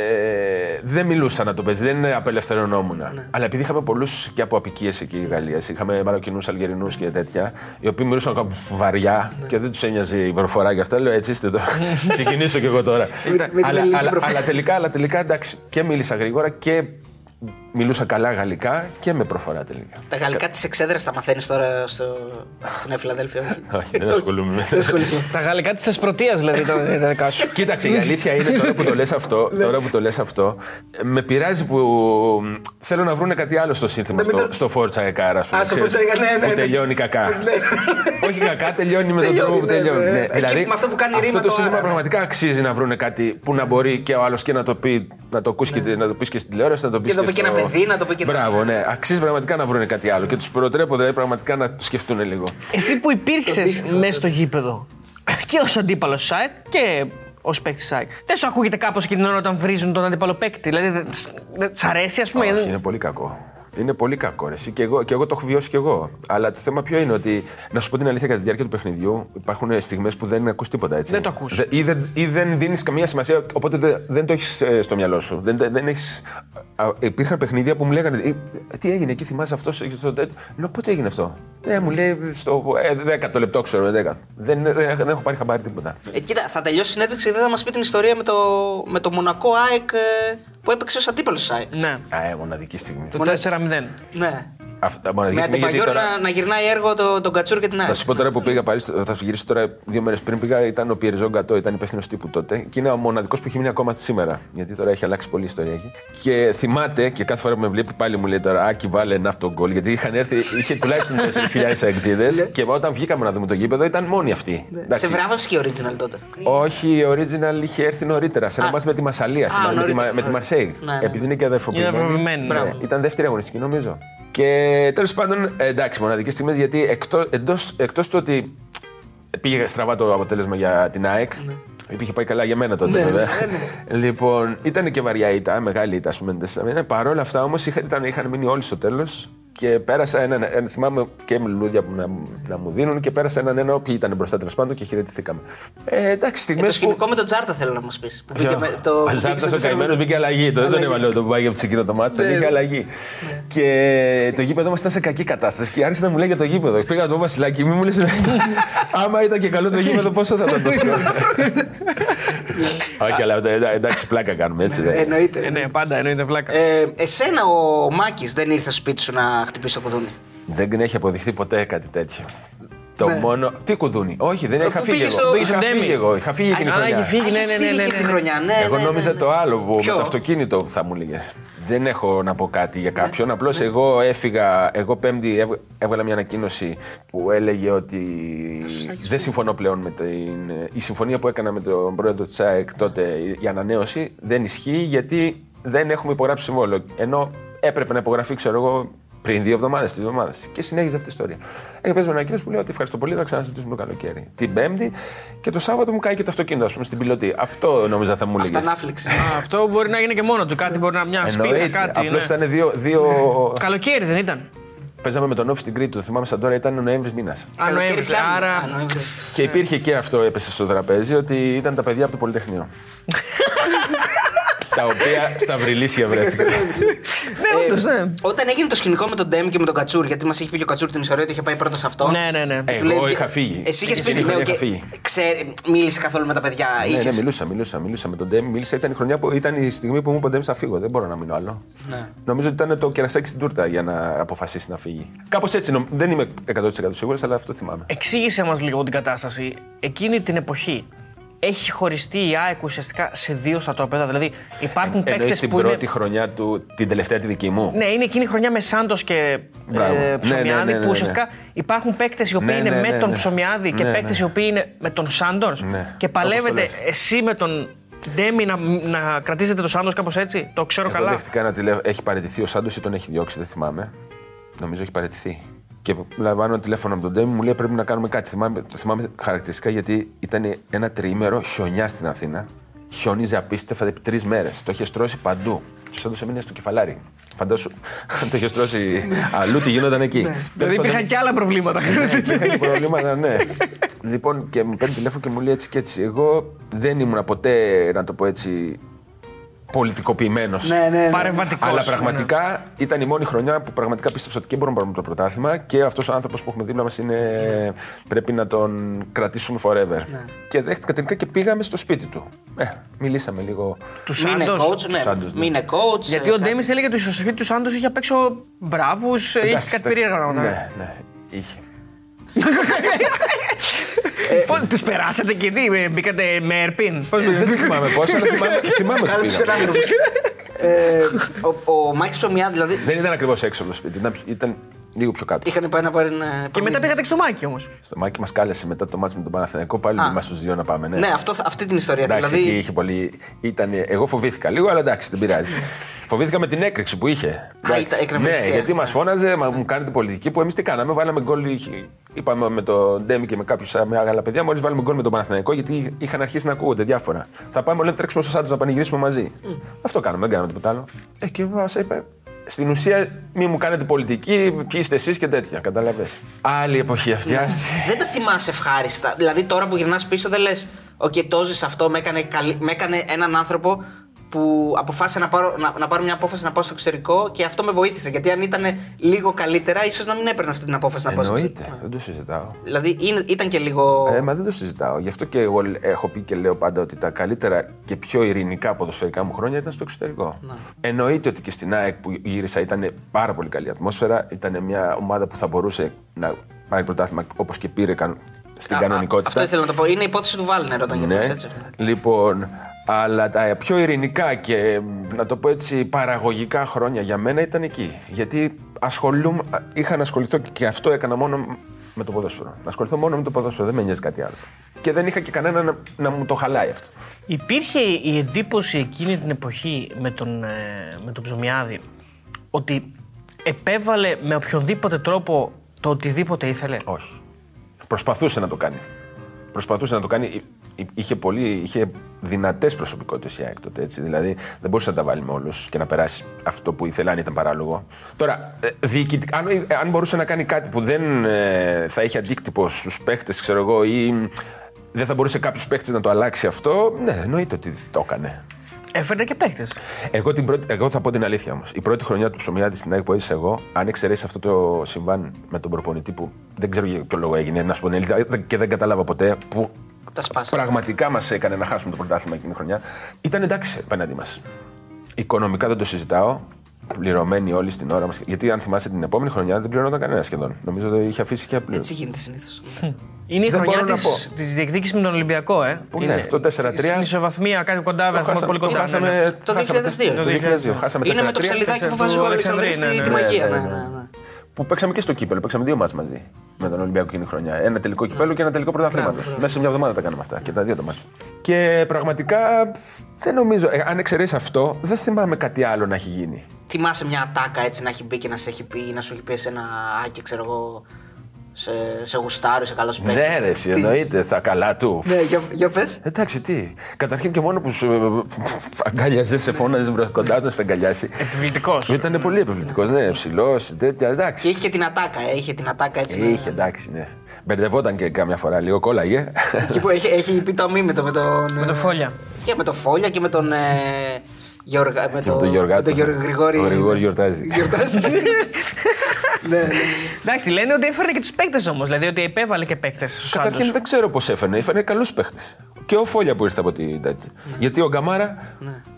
δεν μιλούσα να το παίζει, δεν απελευθερωνόμουν. Αλλά επειδή είχαμε πολλούς και από απικίες εκεί η Γαλλία, είχαμε Μαροκινούς, Αλγερινούς και τέτοια, οι οποίοι μιλούσαν ακόμα βαριά και δεν τους ένοιαζε η προφορά και αυτά. Λέω έτσι είστε τώρα. Ξεκινήσω κι εγώ τώρα.
με την
αλλά,
ελληνική
αλλά,
προφορά.
αλλά τελικά, αλλά τελικά εντάξει, και μίλησα γρήγορα και μιλούσα καλά γαλλικά και με προφορά τελικά.
Τα γαλλικά της εξέδρας τα μαθαίνεις τώρα στο... στην Νέα Φιλαδέλφια.
Όχι, δεν ασχολούμαι με
Δεν ασχολείσαι.
τα γαλλικά της Εσπρωτείας δηλαδή τα τα δικά σου.
Κοίταξε, η αλήθεια είναι τώρα που το λες αυτό, τώρα που το λες αυτό, με πειράζει που θέλω να βρουν κάτι άλλο στο σύνθημα,
Ναι, μην
στο,
το-
στο Forza Car, ας πούμε.
Α, στο
ξέρεις,
Forza Car, ναι, ναι,
Που
ναι.
τελειώνει κακά. Όχι κακά, τελειώνει με τον
Τελειώνει,
τρόπο που
ναι,
τελειώνει.
ναι.
ναι.
Εκεί
Δηλαδή,
με αυτό που κάνει
αυτό
ρήμα
το
το
σύνθημα
άρα.
πραγματικά αξίζει να βρουν κάτι που να μπορεί και ο άλλος και να το πει, να το ακούσει και να το πεις και στην τηλεόραση, να το πεις
Και να το πει και ένα παιδί, να το πει και ένα-
Μπράβο, ναι. Αξίζει πραγματικά να βρουν κάτι άλλο. Και τους προτρέπω δηλαδή πραγματικά να το σκεφτούν λίγο.
Εσύ που υπήρξες μέσα στο γήπεδο και ως αντίπαλος ΣΑΕΚ και ως παίκτης ΣΑΕΚ, δεν σου ακούγεται κάπως και την ώρα όταν βρίζουν τον αντίπαλο παίκτη; Δηλαδή, δεν- δεν σ' αρέσει, ας πούμε;
Όχι,
δεν-
είναι πολύ κακό. Είναι πολύ κακό. Ρε. Εσύ Και, εγώ, και εγώ το έχω βιώσει κι εγώ. Αλλά το θέμα ποιο είναι ότι, να σου πω την αλήθεια, κατά τη διάρκεια του παιχνιδιού υπάρχουν στιγμές που δεν ακούς τίποτα έτσι.
Δεν το ακούς.
Δε- ή, δεν, ή δεν δίνεις καμία σημασία, οπότε δεν, δεν το έχεις στο μυαλό σου. Δεν, δεν έχεις, α, υπήρχαν παιχνίδια που μου λέγανε «Ε, Τι έγινε εκεί, θυμάσαι αυτός. Στο, τέτοιο». Λέω πότε έγινε αυτό; Ε, μου λέει στο ε, 10 λεπτό, ξέρω. 10. Δεν, δεν, δεν έχω πάρει χαμπάρι τίποτα.
Ε, κοίτα, θα τελειώσει η συνέντευξη, δεν θα μας πει την ιστορία με το, με το Μονακό ΑΕΚ ε, που έπαιξε ως αντίπαλος ΑΕΚ.
Ναι,
Α, ε, μοναδική στιγμή.
το 4-0.
Ναι.
Αυτά, μοναδική
Με
στιγμή γιατί
αντιπαγιόρ
τώρα.
να, να γυρνάει έργο το, τον Κατσούρ και την ΑΕΚ.
Θα σου πω τώρα που πήγα πάλι, στο- θα σου γυρίσω τώρα δύο μέρες πριν πήγα, ήταν ο Πιεριζό Γκατό, ήταν υπεύθυνος τύπου τότε. Και είναι ο μοναδικός που έχει μείνει ακόμα σήμερα. Γιατί τώρα έχει αλλάξει πολύ η ιστορία εκεί. Και θυμάται και κάθε φορά που με βλέπει πάλι μου λέει τώρα Άκη, βάλε ένα αυτό γκολ. Γιατί είχαν έρθει, είχε τουλάχιστον 4.000 εξίδες. και όταν βγήκαμε να δούμε το γήπεδο ήταν μόνοι αυτοί. Εντάξει.
Σε βράβευσε και original τότε.
Όχι, η Original είχε έρθει νωρίτερα. Σε ένα
Α.
μάτς με τη Μασαλία, στη
Α,
Μα- με, τη,
νωρίτερα,
Μα- με τη
νωρίτερα.
Μαρσέη.
Ναι, ναι.
Επειδή είναι και αδερφοποιημένη.
Είναι αδερφοποιημένη, ναι.
Ναι, Ήταν δεύτερη αγωνιστική νομίζω. Και τέλος πάντων, ε, εντάξει, μοναδικές στιγμές γιατί εκτός εκτός, εκτός του ότι πήγε στραβά το αποτέλεσμα για την ΑΕΚ. Υπήρχε πάει καλά για μένα τότε, βέβαια. Λοιπόν, ήταν και βαριά ήττα, μεγάλη ήττα, ας πούμε. Παρ' όλα αυτά όμως είχαν, είχαν μείνει όλοι στο τέλος και πέρασα έναν. ένα- θυμάμαι και με λουλούδια που να, να μου δίνουν και πέρασα έναν ένα, όποιοι ήταν μπροστά τέλος πάντων και χαιρετηθήκαμε. Ε, εντάξει,
Ε,
στιγμέ
το
που.
σκηνικό με τον Τζάρτα θέλω να μας πεις. Που μπήκε με- το- που
Ο
μπήκε
Ζάρτα
στο
ο
τέσσερα-
καημένος μπήκε αλλαγή. Το, δεν τον
Αλλαγή.
έβαλε το που πάει από εκείνο το μάτσο.
Ναι,
Είχε
ναι.
αλλαγή. Και το γήπεδο μας ήταν σε κακή κατάσταση και άρχισε να μου λέει για το γήπεδο. Πήγα να το πω Βασιλάκι, μη μου λες. Άμα ήταν και καλό το γήπεδο, πόσο θα ήταν το σκηνικό; Όχι, αλλά εντά- εντάξει, πλάκα κάνουμε έτσι. δεν.
Εννοείται.
Ε, ναι, πάντα εννοείται πλάκα.
Ε, εσένα ο Μάκης δεν ήρθε στο σπίτι σου να χτυπήσει το κουδούνι.
Δεν έχει αποδειχθεί ποτέ κάτι τέτοιο. Το
Ναι.
μόνο. Τι κουδούνι; Όχι, δεν είχα
που
φύγει
πήγες
εγώ.
στο-
πήγε στο
Είχα
Ντέμι.
φύγει εγώ. Είχα φύγει εκείνη τη
Α,
χρονιά.
είχες φύγει, ναι,
Έχεις
ναι,
φύγει
ναι,
και
ναι,
τη
ναι.
χρονιά, ναι.
Εγώ
ναι,
νόμιζα
ναι, ναι.
το άλλο που
Ποιο;
με το αυτοκίνητο θα μου έλεγε. Δεν έχω να πω κάτι για κάποιον. Απλώς εγώ έφυγα. Εγώ Πέμπτη έβγα- έβγαλα μια ανακοίνωση που έλεγε ότι δεν συμφωνώ πλέον με την. Η συμφωνία που έκανα με τον πρόεδρο της ΑΕΚ τότε, η ανανέωση, δεν ισχύει γιατί δεν έχουμε υπογράψει συμβόλαιο. Ενώ έπρεπε να υπογραφεί, ξέρω εγώ, πριν δύο εβδομάδες, τρεις εβδομάδες. Και συνέχιζε αυτή η ιστορία. Έχει πέσει με ανακοίνωση που λέει ότι ευχαριστώ πολύ, θα ξαναζητήσουμε το καλοκαίρι. Την Πέμπτη και το Σάββατο μου κάει και το αυτοκίνητο, ας πούμε, στην πιλωτή. Αυτό νόμιζα θα μου έλεγε.
Αυτανάφληξη.
Α, Αυτό μπορεί να γίνει και μόνο του. Κάτι μπορεί να μια σπίτι,
Εννοείται.
κάτι.
Απλώς
ναι.
ήταν δύο. δύο...
Καλοκαίρι δεν ήταν.
Παίζαμε με τον Όφη στην Κρήτη, το θυμάμαι σαν τώρα, ήταν ο Νοέμβρης μήνας.
Α,
Καλοκαίρι
Νοέμβρη.
πιάνει.
Άρα.
Α, Νοέμβρη.
Και υπήρχε και αυτό έπεσε στο τραπέζι, ότι ήταν τα παιδιά από το Πολυτεχνείο. Τα οποία στα Βριλήσσια βρέθηκαν.
Ναι, όντως, ναι.
Όταν έγινε το σκηνικό με τον Ντέμη και με τον Κατσούρ, γιατί μας είχε πει και ο Κατσούρ την ιστορία ότι είχε πάει πρώτα σε αυτόν.
Ναι, ναι, ναι.
Και του λέει,
Εγώ είχα φύγει.
Εσύ είχες
Εκείνη
φύγει,
τη
ναι,
χρονιά
οκ.
είχα φύγει.
Ξέρει, μίλησε καθόλου με τα παιδιά.
ναι, ναι,
είχες;
μιλούσα, μιλούσα, μιλούσα με τον Ντέμη. Μίλησα, ήταν η χρονιά που ήταν η στιγμή που μου είπε ο Ντέμη θα φύγω. Δεν μπορώ να μείνω άλλο.
Ναι.
Νομίζω ότι ήταν το κερασάκι στην τούρτα για να αποφασίσει να φύγει. Κάπως έτσι, νομ- δεν είμαι 100% σίγουρος, αλλά αυτό θυμάμαι.
Εξήγησε μας λίγο την κατάσταση. Εκείνη την εποχή έχει χωριστεί η ΑΕΚ ουσιαστικά σε δύο στρατόπεδα. Δηλαδή υπάρχουν
Εννοείς
παίκτες
την
που είναι.
πρώτη χρονιά του, την τελευταία τη δική μου;
Ναι, είναι εκείνη η χρονιά με Σάντος και
Μπράβο. Ναι,
ε,
ναι,
Ψωμιάδη
ναι, ναι, ναι,
που ουσιαστικά υπάρχουν παίκτες οι οποίοι
Ναι,
είναι
ναι,
με
ναι,
τον
ναι.
Ψωμιάδη και
Ναι,
παίκτες
ναι.
οι οποίοι είναι με τον Σάντος
Ναι,
και
όπως το
παλεύετε
λες.
εσύ με τον Ντέμι να, να κρατήσετε το Σάντος κάπως έτσι; Το ξέρω
Εγώ
καλά.
δέχτηκα ένα τηλέφωνο. Έχει παραιτηθεί ο Σάντος ή τον έχει διώξει, δεν θυμάμαι. Νομίζω έχει παραιτηθεί. Και λαμβάνω ένα τηλέφωνο από τον Ντέμι, μου λέει πρέπει να κάνουμε κάτι. Θυμάμαι, το θυμάμαι χαρακτηριστικά γιατί ήταν ένα τριήμερο χιονιά στην Αθήνα. Χιόνιζε απίστευτα επί τρεις μέρες. Το είχε στρώσει παντού. Τους Σάντο έμεινε στο κεφαλάρι. Φαντάσου, αν το είχε στρώσει αλλού, τι γινόταν εκεί.
Δηλαδή
Τέλος πάντων,
υπήρχαν και άλλα προβλήματα.
Υπήρχαν προβλήματα, ναι. λοιπόν, και μου παίρνει τηλέφωνο και μου λέει έτσι και έτσι. Εγώ δεν ήμουν ποτέ, να το πω έτσι, πολιτικοποιημένος.
Ναι, ναι, ναι.
Παρεμβατικός.
Αλλά πραγματικά ήταν η μόνη χρονιά που πραγματικά πίστεψα ότι και μπορούμε να πάρουμε το πρωτάθλημα και αυτός ο άνθρωπος που έχουμε δίπλα μας είναι. πρέπει να τον κρατήσουμε forever. Και δέχτηκα τελικά και πήγαμε στο σπίτι του. Ε, μιλήσαμε λίγο.
Του
Μην είναι
Σάντος.
coach, ναι.
Σάντος, ναι.
Μην είναι coach.
Γιατί
ε,
ο
κάτι.
Ντέμι έλεγε ότι στο σπίτι του Σάντος είχε απ' έξω μπράβους, είχε
Εντάξει,
κάτι
τα-
περίεργα πράγματα.
Ναι, ναι, είχε.
Τους περάσατε και τι, ε, μπήκατε με ερπίν. Πώς
Ε, δεν θυμάμαι πώ, αλλά θυμάμαι, θυμάμαι ότι
Κάλυψε
πήγαμε.
τον άνθρωπο. Ε, ο, ο Μάκη Ψωμιά δηλαδή
Δεν ήταν ακριβώς έξω από το σπίτι, ήταν, ήταν λίγο πιο κάτω.
είχαν πάει να πάρει ένα.
Και μετά
προμήθεια.
πήγατε στο μάκι όμως.
Στο μάκι μας κάλεσε μετά το μάτι με τον Παναθηναϊκό πάλι
Α.
μα τους δύο να πάμε. Ναι,
Ναι, αυτό, θα- αυτή την ιστορία.
Εντάξει,
δηλαδή,
εκεί είχε πολύ. Ήταν, εγώ φοβήθηκα λίγο, αλλά εντάξει, δεν πειράζει. φοβήθηκα με την έκρηξη που είχε. Εντάξει.
ήταν- έκραβε
ναι,
αιστεία.
γιατί μας φώναζε, μα, μου κάνετε πολιτική που εμείς τι κάναμε. Βάλαμε γκολ. είχε- Είπαμε με τον Ντέμι και με κάποιους άλλα παιδιά, μόλις βάλουμε γκολ με τον Παναθηναϊκό, γιατί είχαν αρχίσει να ακούγονται διάφορα. Θα πάμε όλοι να τρέξουμε στο Σάντζο να πανηγυρίσουμε μαζί. Αυτό κάναμε, δεν κάναμε τίποτα άλλο. Ε, και μας είπε, στην ουσία, μη μου κάνετε πολιτική, ποιοι είστε εσείς και τέτοια. Κατάλαβες. Άλλη εποχή αυτή. άστη.
δεν τα θυμάσαι ευχάριστα. Δηλαδή τώρα που γυρνάς πίσω δεν λες: Οκ, το ζεις αυτό, με έκανε, καλή- με έκανε έναν άνθρωπο που αποφάσισε να πάρω, να, να πάρω μια απόφαση να πάω στο εξωτερικό και αυτό με βοήθησε. Γιατί αν ήταν λίγο καλύτερα, ίσως να μην έπαιρνε αυτή την απόφαση να πάω στο
Εννοείται,
εξωτερικό.
δεν το συζητάω.
Δηλαδή είναι, ήταν και λίγο.
Ε, μα δεν το συζητάω. Γι' αυτό και εγώ έχω πει και λέω πάντα ότι τα καλύτερα και πιο ειρηνικά ποδοσφαιρικά μου χρόνια ήταν στο εξωτερικό. Εννοείται ότι και στην ΑΕΚ που γύρισα ήταν πάρα πολύ καλή ατμόσφαιρα. Ήταν μια ομάδα που θα μπορούσε να πάρει πρωτάθλημα όπως και πήρε καν- στην
Α, α,
κανονικότητα.
Αυτό ήθελα να το πω. Είναι η υπόθεση του Βάλνερ όταν
Ναι.
γυρνάς έτσι.
Λοιπόν, αλλά τα πιο ειρηνικά και να το πω έτσι παραγωγικά χρόνια για μένα ήταν εκεί. Γιατί ασχολούμαι, είχα να ασχοληθώ και αυτό έκανα μόνο με το ποδόσφαιρο. Να ασχοληθώ μόνο με το ποδόσφαιρο, δεν με νοιάζει κάτι άλλο. Και δεν είχα και κανένα να, να μου το χαλάει αυτό.
Υπήρχε η εντύπωση εκείνη την εποχή με τον, ε, με τον Ψωμιάδη ότι επέβαλε με οποιονδήποτε τρόπο το οτιδήποτε ήθελε;
Όχι. Προσπαθούσε να το κάνει. Προσπαθούσε να το κάνει. Εί- εί- Είχε, πολύ, είχε δυνατές προσωπικότητες η ΑΕΚ τότε, έτσι. Δηλαδή δεν μπορούσες να τα βάλει με όλους και να περάσει αυτό που ήθελε αν ήταν παράλογο. Τώρα, ε, διοικητικά, αν, ε, αν μπορούσε να κάνει κάτι που δεν ε, θα είχε αντίκτυπο στους παίχτες, ξέρω εγώ, ή μ, δεν θα μπορούσε κάποιος παίχτης να το αλλάξει αυτό, ναι, εννοείται ότι το έκανε.
Έφερε και παίχτες.
Εγώ, την πρώτη, εγώ θα πω την αλήθεια όμως. Η πρώτη χρονιά του Ψωμιάδης στην ΑΕΚ που έζησα εγώ, αν εξαιρέσεις αυτό το συμβάν με τον προπονητή που δεν ξέρω για ποιο λόγο έγινε, να σου πω την αλήθεια, και δεν κατάλαβα ποτέ, που
Τα σπάσαμε.
πραγματικά μας έκανε να χάσουμε το πρωτάθλημα εκείνη τη χρονιά, ήταν εντάξει απέναντί μας. Οικονομικά δεν το συζητάω. Πληρωμένοι όλοι στην ώρα μας. Γιατί αν θυμάσαι την επόμενη χρονιά δεν πληρώνονταν κανένα σχεδόν. Νομίζω ότι είχε αφήσει και απλή.
Έτσι γίνεται συνήθως.
Είναι η
Δεν
χρονιά
μπορώ να
τη
πω.
της διεκδίκησης με τον Ολυμπιακό, ε.
Που
Είναι
ναι, το 4-3.
Στην ισοβαθμία, κάτι κοντά,
Το
βαθμό,
χάσαμε-
πολύ
το
κοντά.
χάσαμε-
ναι, ναι.
Το
χάσαμε
2002.
Το 2002. Χάσαμε
Είναι με το
4-3.
ψελιδάκι που
του
βάζει ο
Αλεξανδρή,
Αλεξανδρής
ναι,
στη
ναι,
τη μαγεία.
Ναι,
ναι,
ναι.
ναι, ναι.
Που παίξαμε και στο κύπελο. Παίξαμε δύο μάτς μαζί με τον Ολυμπιακό εκείνη τη χρονιά. Ένα τελικό κύπελο και ένα τελικό πρωταθλήματο. Μέσα σε μια εβδομάδα τα κάναμε αυτά και τα δύο τα μάτια. Και πραγματικά δεν νομίζω, ε, αν εξαιρέσεις αυτό, δεν θυμάμαι κάτι άλλο να έχει γίνει.
Θυμάσαι μια ατάκα έτσι να έχει μπει και να σε έχει πει ή να σου έχει πει σε ένα Άκη, ξέρω εγώ. Σε, σε γουστάρει, είσαι καλός παίκτης.
Ναι, ρε, εσύ, εννοείται, στα καλά του.
Ναι, για, για πες.
Εντάξει, τι. Καταρχήν και μόνο που σου αγκάλιαζε, σε φώναζε μπρο- κοντά του να σε αγκαλιάσει.
Επιβλητικός.
Ήταν πολύ επιβλητικός, ναι, ψηλό, τέτοια.
Και
Εντάξει.
είχε και την ατάκα, ε, είχε την ατάκα έτσι.
Είχε, εντάξει, ναι. Μπερδευόταν και κάμια φορά λίγο, κόλλαγε.
Εκεί που έχει, έχει πει το αμίμητο με τον.
Με το φόλια.
Και με το Φόλια και με τον. Ε, Γεωργα, με
Και με τον Γιωργάτο.
με τον Γεωργ- Γρηγόρη.
Ο Γρηγόρης γιορτάζει.
Γιορτάζει. ναι, ναι.
Εντάξει, λένε ότι έφερε και τους παίκτες όμως. Δηλαδή ότι επέβαλε και παίκτες.
Καταρχήν δεν ξέρω πώς έφερνε. Έφερνε καλούς παίχτε. Και ο Φόλια που ήρθε από την τέτοια. Γιατί ο Γκαμάρα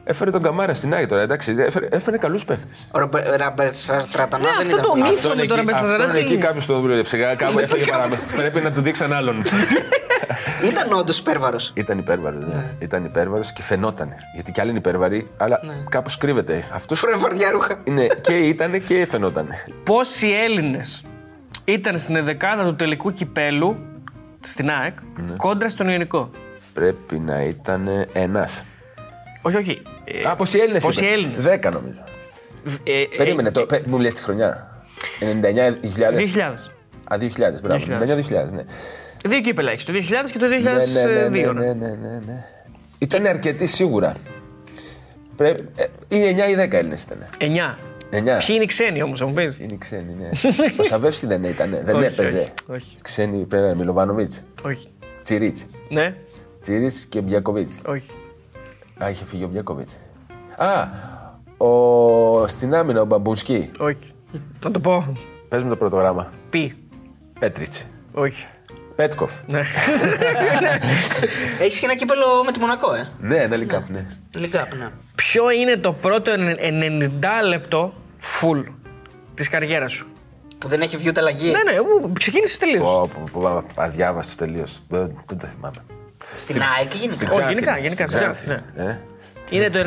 έφερε τον Γκαμάρα στην ΑΕΚ τώρα, εντάξει. Έφερε, έφερε καλούς παίχτε.
Ο Ρομπε- Ραμπέρτ Τρατανά
Ναι,
δεν
αυτό
ήταν.
το
πολύ.
μύθο.
Αυτόν
με
εκεί,
τον Ραμπεσταδερά
αυτόν
τι
εκεί
είναι.
κάποιος το δούλευε. Κάπου έφεγε παραμύθι. Πρέπει να του δείξει έναν άλλον.
Ήταν όντως υπέρβαρος.
Ήταν υπέρβαρος, ναι. Ήταν υπέρβαρος και φαινόταν. Γιατί κι άλλοι είναι υπέρβαροι, αλλά κάπως κρύβεται. Αυτό
Φορέ ρούχα.
είναι και ήταν και φαινόταν.
Πόσοι Έλληνες ήταν στην εδεκάδα του τελικού κυπέλου στην ΑΕΚ
Ναι.
κόντρα στον Ιωνικό.
Πρέπει να ήταν ένας.
Όχι, όχι. Ε,
Α, πόσοι Έλληνες.
Πόσοι Έλληνες.
10 νομίζω.
ε, ε,
Περίμενε, το, πε- μου λες τη χρονιά. 99.000.
2000.
Α, 2000, μπράβο.
2000.
99.000, ναι.
Δύο κύπελα έχεις, το 2000 και το 2002.
Ναι, ναι, ναι,
ναι.
ναι, ναι, ναι, ναι. Ήταν αρκετοί σίγουρα. Πρέπει, ε, ή 9 ή 10 Έλληνες ήταν.
9.
9.
Ποιοι είναι οι ξένοι όμως, θα μου πεις;
Είναι ξένοι, ναι. Ο Σαββεύσκι δεν ήταν, δεν
Όχι,
έπαιζε.
όχι, όχι.
Ξένοι πρέπει να είναι Μιλοβάνοβιτς.
Όχι.
Τσιρίτς.
Ναι,
Τσιρίτ και Μπιακοβίτ.
όχι.
Α, είχε φύγει ο Μπιακοβίτ. Α, ο... στην άμυνα ο Μπαμπουνσκι.
Όχι. Θα το πω.
Πε μου το πρώτο γράμμα.
Πι.
Πέτριτ.
Όχι.
Πέτκοφ.
Ναι.
Έχει και ένα κύπελλο με τη Μονακό, ε.
Ναι, ένα League Cup, ναι.
League Cup, ναι.
Ποιο είναι το πρώτο 90λεπτο full της καριέρας σου.
Που δεν έχει βγει ούτε αλλαγή.
Ναι, ναι, ου, ξεκίνησε τελείως.
Πω, πω, πω, αδιάβαστο τελείως. Δεν, δεν το θυμάμαι.
Στην ΑΕΚ γενικά.
Στην
Όχι,
Ξάνθη,
γενικά,
ναι,
γενικά,
στην
στην
Ξάνθη,
Ξάνθη,
ε.
Είναι το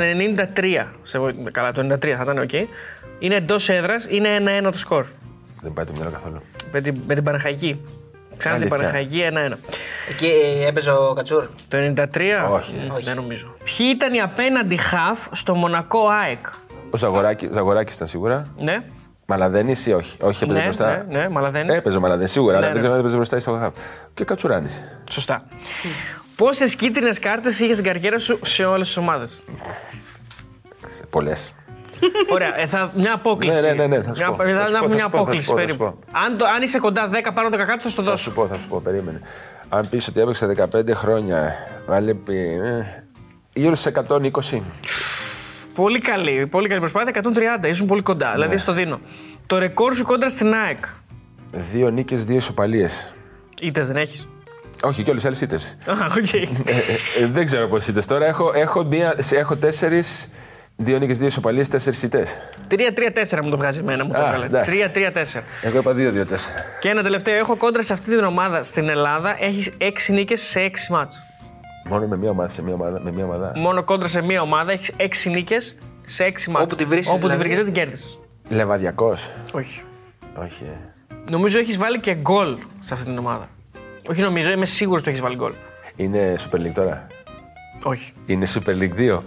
93. Σε, βο- καλά, το 93 θα ήταν οκ. Είναι εντός έδρας, είναι 1-1 το σκορ.
Δεν πάει το μυαλό καθόλου.
Με την, με την Παναχαϊκή. Ξανά την
Αλήθεια.
Παναχαϊκή 1-1.
Εκεί ε, έπαιζε ο Κατσούρ.
Το 93.
Όχι.
Μ,
Όχι.
Δεν νομίζω. Ποιοι ήταν οι απέναντι χαφ στο Μονακό ΑΕΚ;
Ο Ζαγοράκη Ζαγοράκης ήταν σίγουρα.
Ναι.
Μαλαδένης ή όχι; Όχι, έπαιζε
Ναι,
μπροστά.
ναι, ναι, Μαλαδένης.
Έπαιζε ο Μαλαδένης σίγουρα,
Ναι,
αλλά
ναι.
δεν ξέρω αν έπαιζε μπροστά ή στο γραφ. Και Κατσουράνης.
Σωστά. Πόσες κίτρινες κάρτες είχες στην καριέρα σου σε όλες τις ομάδες;
Πολλές.
Ωραία, ε, θα, μια απόκληση.
Ναι, ναι, ναι, ναι, θα σου
Μια-
πω.
θα,
Θα σου
να
πω,
έχουμε
θα
μια
σου πω, θα σου
απόκληση
πω, θα σου
περίπου.
πω.
Αν, το, αν είσαι κοντά 10 πάνω 10 κάτω, θα στο
Θα
δώσω.
σου πω, θα σου πω, περίμενε. Αν πεις ότι έπαιξε 15 χρόνια, βάλε πει. ε, γύρω στου 120.
Πολύ καλή, πολύ καλή προσπάθεια. 130, ήσουν πολύ κοντά.
Ναι.
Δηλαδή στο δίνω. Το ρεκόρ σου κόντρα στην ΑΕΚ.
Δύο νίκες, δύο ισοπαλίες.
Είτε δεν έχεις;
Όχι, και όλες άλλες ήττες.
Α, οκ.
Ε, δεν ξέρω πόσες ήττες τώρα. Έχω, έχω, μία, έχω τέσσερις. Δύο νίκες, δύο ισοπαλίες, τέσσερις ήττες.
3-3-4 μου το βγάζει εμένα. Μου το
Α,
έβγαλε.
εντάξει.
3-3-4.
Εγώ είπα 2-2-4.
Και ένα τελευταίο. Έχω κόντρα σε αυτή την ομάδα στην Ελλάδα. Έχεις 6 νίκες σε 6 ματς.
Μόνο με μία ομάδα, σε μία ομάδα. Με μία ομάδα.
Μόνο κόντρα σε μία ομάδα έχεις 6 νίκες σε 6 ματς.
Όπου τη βρίσκεις,
Όπου τη
δηλαδή.
βρήκες, δεν την κέρδισες.
Λεβαδιακός.
Όχι.
Όχι. ε.
Νομίζω έχεις βάλει και γκολ σε αυτή την ομάδα. Όχι νομίζω, είμαι σίγουρος ότι έχεις βάλει γκολ.
Είναι Super League τώρα;
Όχι.
Είναι Super League 2.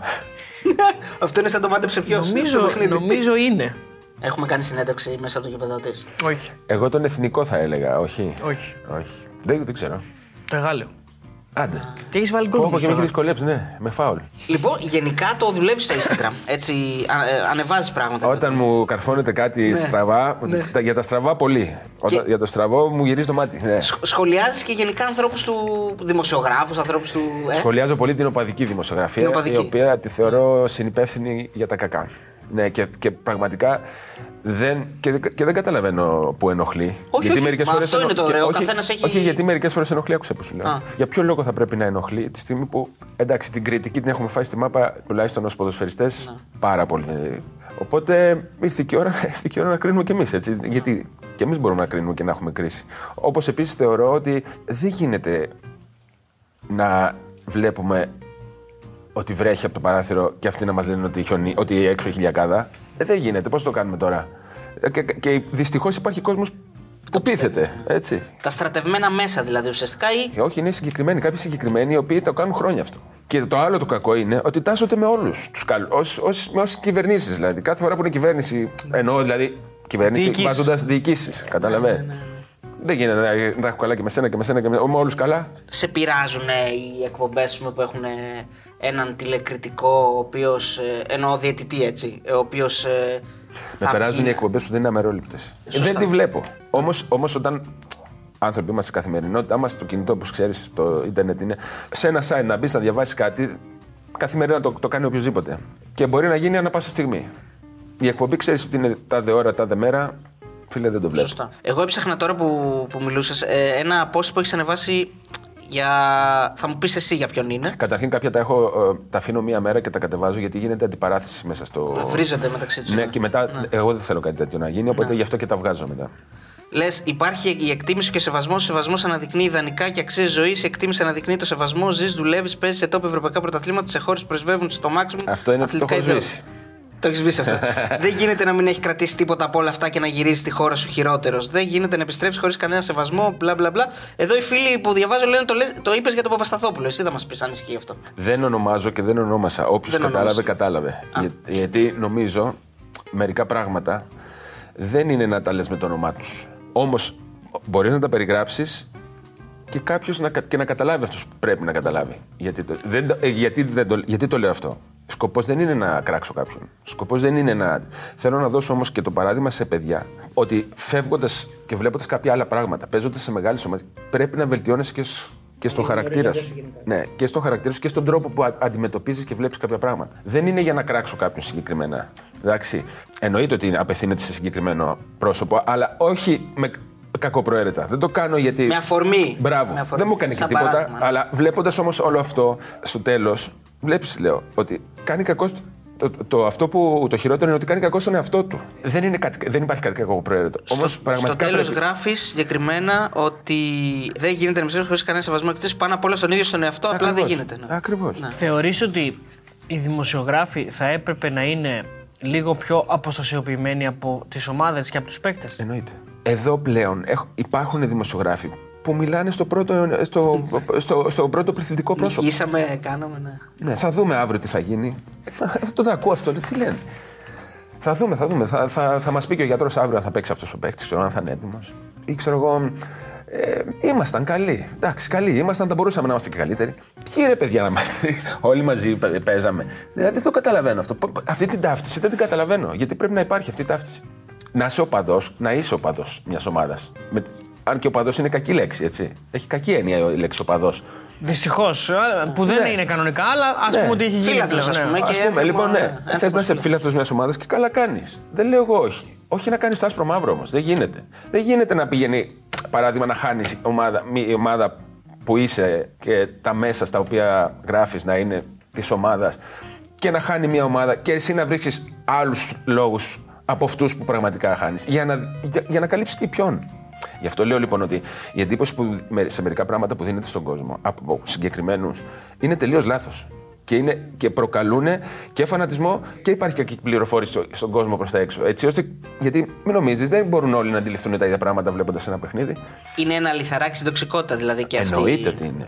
Αυτό είναι σαν το μάτεψε ποιος.
Νομίζω, νομίζω είναι.
Έχουμε κάνει συνέντευξη μέσα από το γήπεδο της.
Όχι.
Εγώ τον εθνικό θα έλεγα, όχι;
Όχι.
Όχι. Δεν, δεν ξέρω.
Το Εγάλεο.
Άντε.
Και έχεις βάλει γκολ.
Όπω και με
νομίζω,
έχει δυσκολέψει, ναι, με φάουλ.
Λοιπόν, γενικά το δουλεύεις στο Instagram. Έτσι, ανεβάζεις πράγματα.
Όταν μου καρφώνεται κάτι στραβά, τα- για τα στραβά πολύ. Όταν, για το στραβό μου γυρίζει το μάτι. Ναι.
Σχολιάζεις και γενικά ανθρώπους του. δημοσιογράφους, ανθρώπους του. Ε;
Σχολιάζω πολύ την οπαδική δημοσιογραφία,
Την οπαδική.
η οποία τη θεωρώ συνυπεύθυνη για τα κακά. Ναι, και, και πραγματικά δεν, και, δεν- και δεν καταλαβαίνω που ενοχλεί.
Όχι, όχι,
μερικές
μα
φορές
αυτό είναι το ωραίο, ο
όχι,
καθένας έχει-
όχι, γιατί μερικές φορές ενοχλεί, άκουσα που σου λέω.
Α.
Για ποιο λόγο θα πρέπει να ενοχλεί τη στιγμή που εντάξει, την κριτική την έχουμε φάει στη μάπα τουλάχιστον ως ποδοσφαιριστές
Ναι.
πάρα πολύ. Οπότε ήρθε και η ώρα, ήρθε και η ώρα να κρίνουμε κι εμείς. Γιατί και εμείς μπορούμε να κρίνουμε και να έχουμε κρίση. Όπως επίσης θεωρώ ότι δεν γίνεται να βλέπουμε ότι βρέχει από το παράθυρο και αυτοί να μας λένε ότι, χιονί, ότι έξω έχει λιακάδα. Ε, δεν γίνεται. Πώς το κάνουμε τώρα; Ε, Και, και δυστυχώς υπάρχει κόσμος που πείθεται. Έτσι.
Τα στρατευμένα μέσα δηλαδή ουσιαστικά ή.
Ε, Όχι, είναι συγκεκριμένοι. Κάποιοι συγκεκριμένοι οι οποίοι το κάνουν χρόνια αυτό. Και το άλλο το κακό είναι ότι τάσσονται με όλους τους καλού. Με όσε κυβερνήσεις δηλαδή. Κάθε φορά που είναι κυβέρνηση. Εννοώ δηλαδή κυβέρνηση
Διοικήσεις.
βάζοντας διοικήσεις. Κατάλαβες; Δεν γίνεται να, να τα έχω καλά και με σένα και με σένα και με, με όλους καλά.
Σε πειράζουν οι εκπομπές που έχουν ε, έναν τηλεκριτικό, ο οποίος. εννοώ διαιτητή έτσι. Ο οποίος.
Με περάζουν οι εκπομπές που δεν είναι αμερόληπτες. Δεν τη βλέπω. Όμως όμως, όταν άνθρωποι είμαστε στην καθημερινότητά μας, το κινητό, όπως ξέρεις, το Ιντερνετ είναι. Σε ένα site να μπεις να διαβάσεις κάτι, καθημερινά το, το κάνει οποιοδήποτε. Και μπορεί να γίνει ανά πάσα στιγμή. Η εκπομπή ξέρεις ότι είναι τάδε ώρα, τάδε μέρα. Φίλε, δεν το βλέπω.
Σωστά. Εγώ έψαχνα τώρα που, που μιλούσες ένα post που έχεις ανεβάσει για. Θα μου πεις εσύ για ποιον είναι.
Καταρχήν, κάποια τα, έχω, ε, τα αφήνω μία μέρα και τα κατεβάζω γιατί γίνεται αντιπαράθεση μέσα στο.
Βρίζονται μεταξύ τους.
Ναι, και μετά εγώ δεν θέλω κάτι τέτοιο να γίνει, οπότε γι' αυτό και τα βγάζω μετά.
Λες, υπάρχει η εκτίμηση και ο σεβασμός. Ο σεβασμός αναδεικνύει ιδανικά και αξίε ζωής. Η εκτίμηση αναδεικνύει το σεβασμό. Ζεις, δουλεύεις, παίζεις σε τόπο ευρωπαϊκά πρωταθλήματα σε χώρες που πρεσβεύουν στο maximum.
Αυτό είναι ότι το
αθλητικά
έχω
ιδεώδη.
Σβήσει.
Το έχεις βρει αυτό. δεν γίνεται να μην έχει κρατήσει τίποτα από όλα αυτά και να γυρίσει στη χώρα σου χειρότερος. Δεν γίνεται να επιστρέψεις χωρίς κανένα σεβασμό, μπλα μπλα μπλα. Εδώ οι φίλοι που διαβάζω λένε το, λέ- το είπες για τον Παπασταθόπουλο. Εσύ θα μας πεις αν ισχύει αυτό.
Δεν ονομάζω και δεν ονόμασα. Όποιος
Δεν
κατάλαβε,
ονόμασες.
κατάλαβε. Για- γιατί νομίζω μερικά πράγματα δεν είναι να τα λες με το όνομά τους. Όμως μπορείς να τα περιγράψεις και κάποιος να, κα- και να καταλάβει αυτό που πρέπει να καταλάβει. Γιατί το, δεν, το- ε, γιατί, δεν το, γιατί το λέω αυτό. Σκοπός δεν είναι να κράξω κάποιον. Σκοπός δεν είναι να. Θέλω να δώσω όμως και το παράδειγμα σε παιδιά ότι φεύγοντας και βλέποντας κάποια άλλα πράγματα, παίζοντας σε μεγάλε ομάδε, πρέπει να βελτιώνεσαι και, σ- και στον χαρακτήρα σου. Ναι, και στον χαρακτήρα σου και στον τρόπο που αντιμετωπίζεις και βλέπεις κάποια πράγματα. Δεν είναι για να κράξω κάποιον συγκεκριμένα. Εντάξει. Εννοείται ότι είναι- απευθύνεται σε συγκεκριμένο πρόσωπο, αλλά όχι με κακοπροαίρετα. Δεν το κάνω γιατί.
Με αφορμή.
Μπράβο.
Με αφορμή.
Δεν μου κάνει και
Σαν
τίποτα.
παράδειγμα, ναι.
Αλλά βλέποντας όμως όλο αυτό στο τέλος, βλέπεις, λέω, ότι κάνει κακός. Το, το, το- αυτό που το χειρότερο είναι ότι κάνει κακός στον εαυτό του. Δεν, είναι κάτι, δεν υπάρχει κάτι κακοπροαίρετο. Όμως
στο,
πραγματικά.
στο τέλος
πρέπει-
γράφεις συγκεκριμένα ότι δεν γίνεται να ψάξει χωρίς κανένα σεβασμός εκτό πάνω απ' όλα στον ίδιο στον εαυτό. Απλά δεν
Ακριβώς.
γίνεται. ναι.
Ακριβώς.
Ναι.
Θεωρείς ότι οι δημοσιογράφοι θα έπρεπε να είναι λίγο πιο αποστασιοποιημένοι από τις ομάδες και από τους παίκτες;
Εννοείται. Εδώ πλέον έχ- υπάρχουν δημοσιογράφοι που μιλάνε στο πρώτο, στο, στο, στο πρώτο πληθυντικό πρόσωπο.
Νικήσαμε, κάναμε, ναι.
Ναι, θα δούμε αύριο τι θα γίνει. Το το ακούω αυτό, τι λένε. Θα δούμε, θα δούμε. Θα, θα, θα μας πει και ο γιατρός αύριο αν θα παίξει αυτός ο παίκτης, ξέρω αν θα είναι έτοιμος. Ή ξέρω εγώ. Ε, ήμασταν καλοί. Εντάξει, καλοί ήμασταν, θα μπορούσαμε να είμαστε και καλύτεροι. Ποιοι ρε παιδιά να είμαστε. Όλοι μαζί παι- παίζαμε. Δηλαδή δεν το καταλαβαίνω αυτό. Π- π- Αυτή την ταύτιση δεν την καταλαβαίνω. Γιατί πρέπει να υπάρχει αυτή η ταύτιση. Να είσαι οπαδό, να είσαι οπαδό μιας ομάδας. Αν και οπαδό είναι κακή λέξη, έτσι. Έχει κακή έννοια η λέξη οπαδό.
Δυστυχώς, που δεν
Ναι.
είναι κανονικά, αλλά ας
Ναι.
πούμε ότι έχει γίνει.
Φίλαθλος,
πλέον,
ας
ναι.
πούμε.
Α
και
πούμε,
έθιμο,
λοιπόν, ναι.
ναι,
Θες
έθιμο
να είσαι
φίλος.
φίλαθλος μιας ομάδας και καλά κάνεις. Δεν λέω εγώ όχι. Όχι να κάνεις το άσπρο μαύρο όμως. Δεν γίνεται. Δεν γίνεται να πηγαίνει, παράδειγμα, να χάνεις ομάδα, μη- η ομάδα που είσαι και τα μέσα στα οποία γράφεις να είναι της ομάδας και να χάνει μια ομάδα και εσύ να βρίσκεις άλλους λόγους από αυτούς που πραγματικά χάνεις. Για να, για, για να καλύψεις τι ποιον. Γι' αυτό λέω λοιπόν ότι η εντύπωση που με- σε μερικά πράγματα που δίνεται στον κόσμο από συγκεκριμένους είναι τελείως λάθος. Και, είναι, και προκαλούν και φανατισμό και υπάρχει κακή πληροφόρηση στο- στον κόσμο προς τα έξω. Έτσι, ώστε, γιατί μην νομίζεις, δεν μπορούν όλοι να αντιληφθούν τα ίδια πράγματα βλέποντας ένα παιχνίδι.
Είναι ένα λιθαράκι στην τοξικότητα δηλαδή και αυτή.
Εννοείται ότι είναι.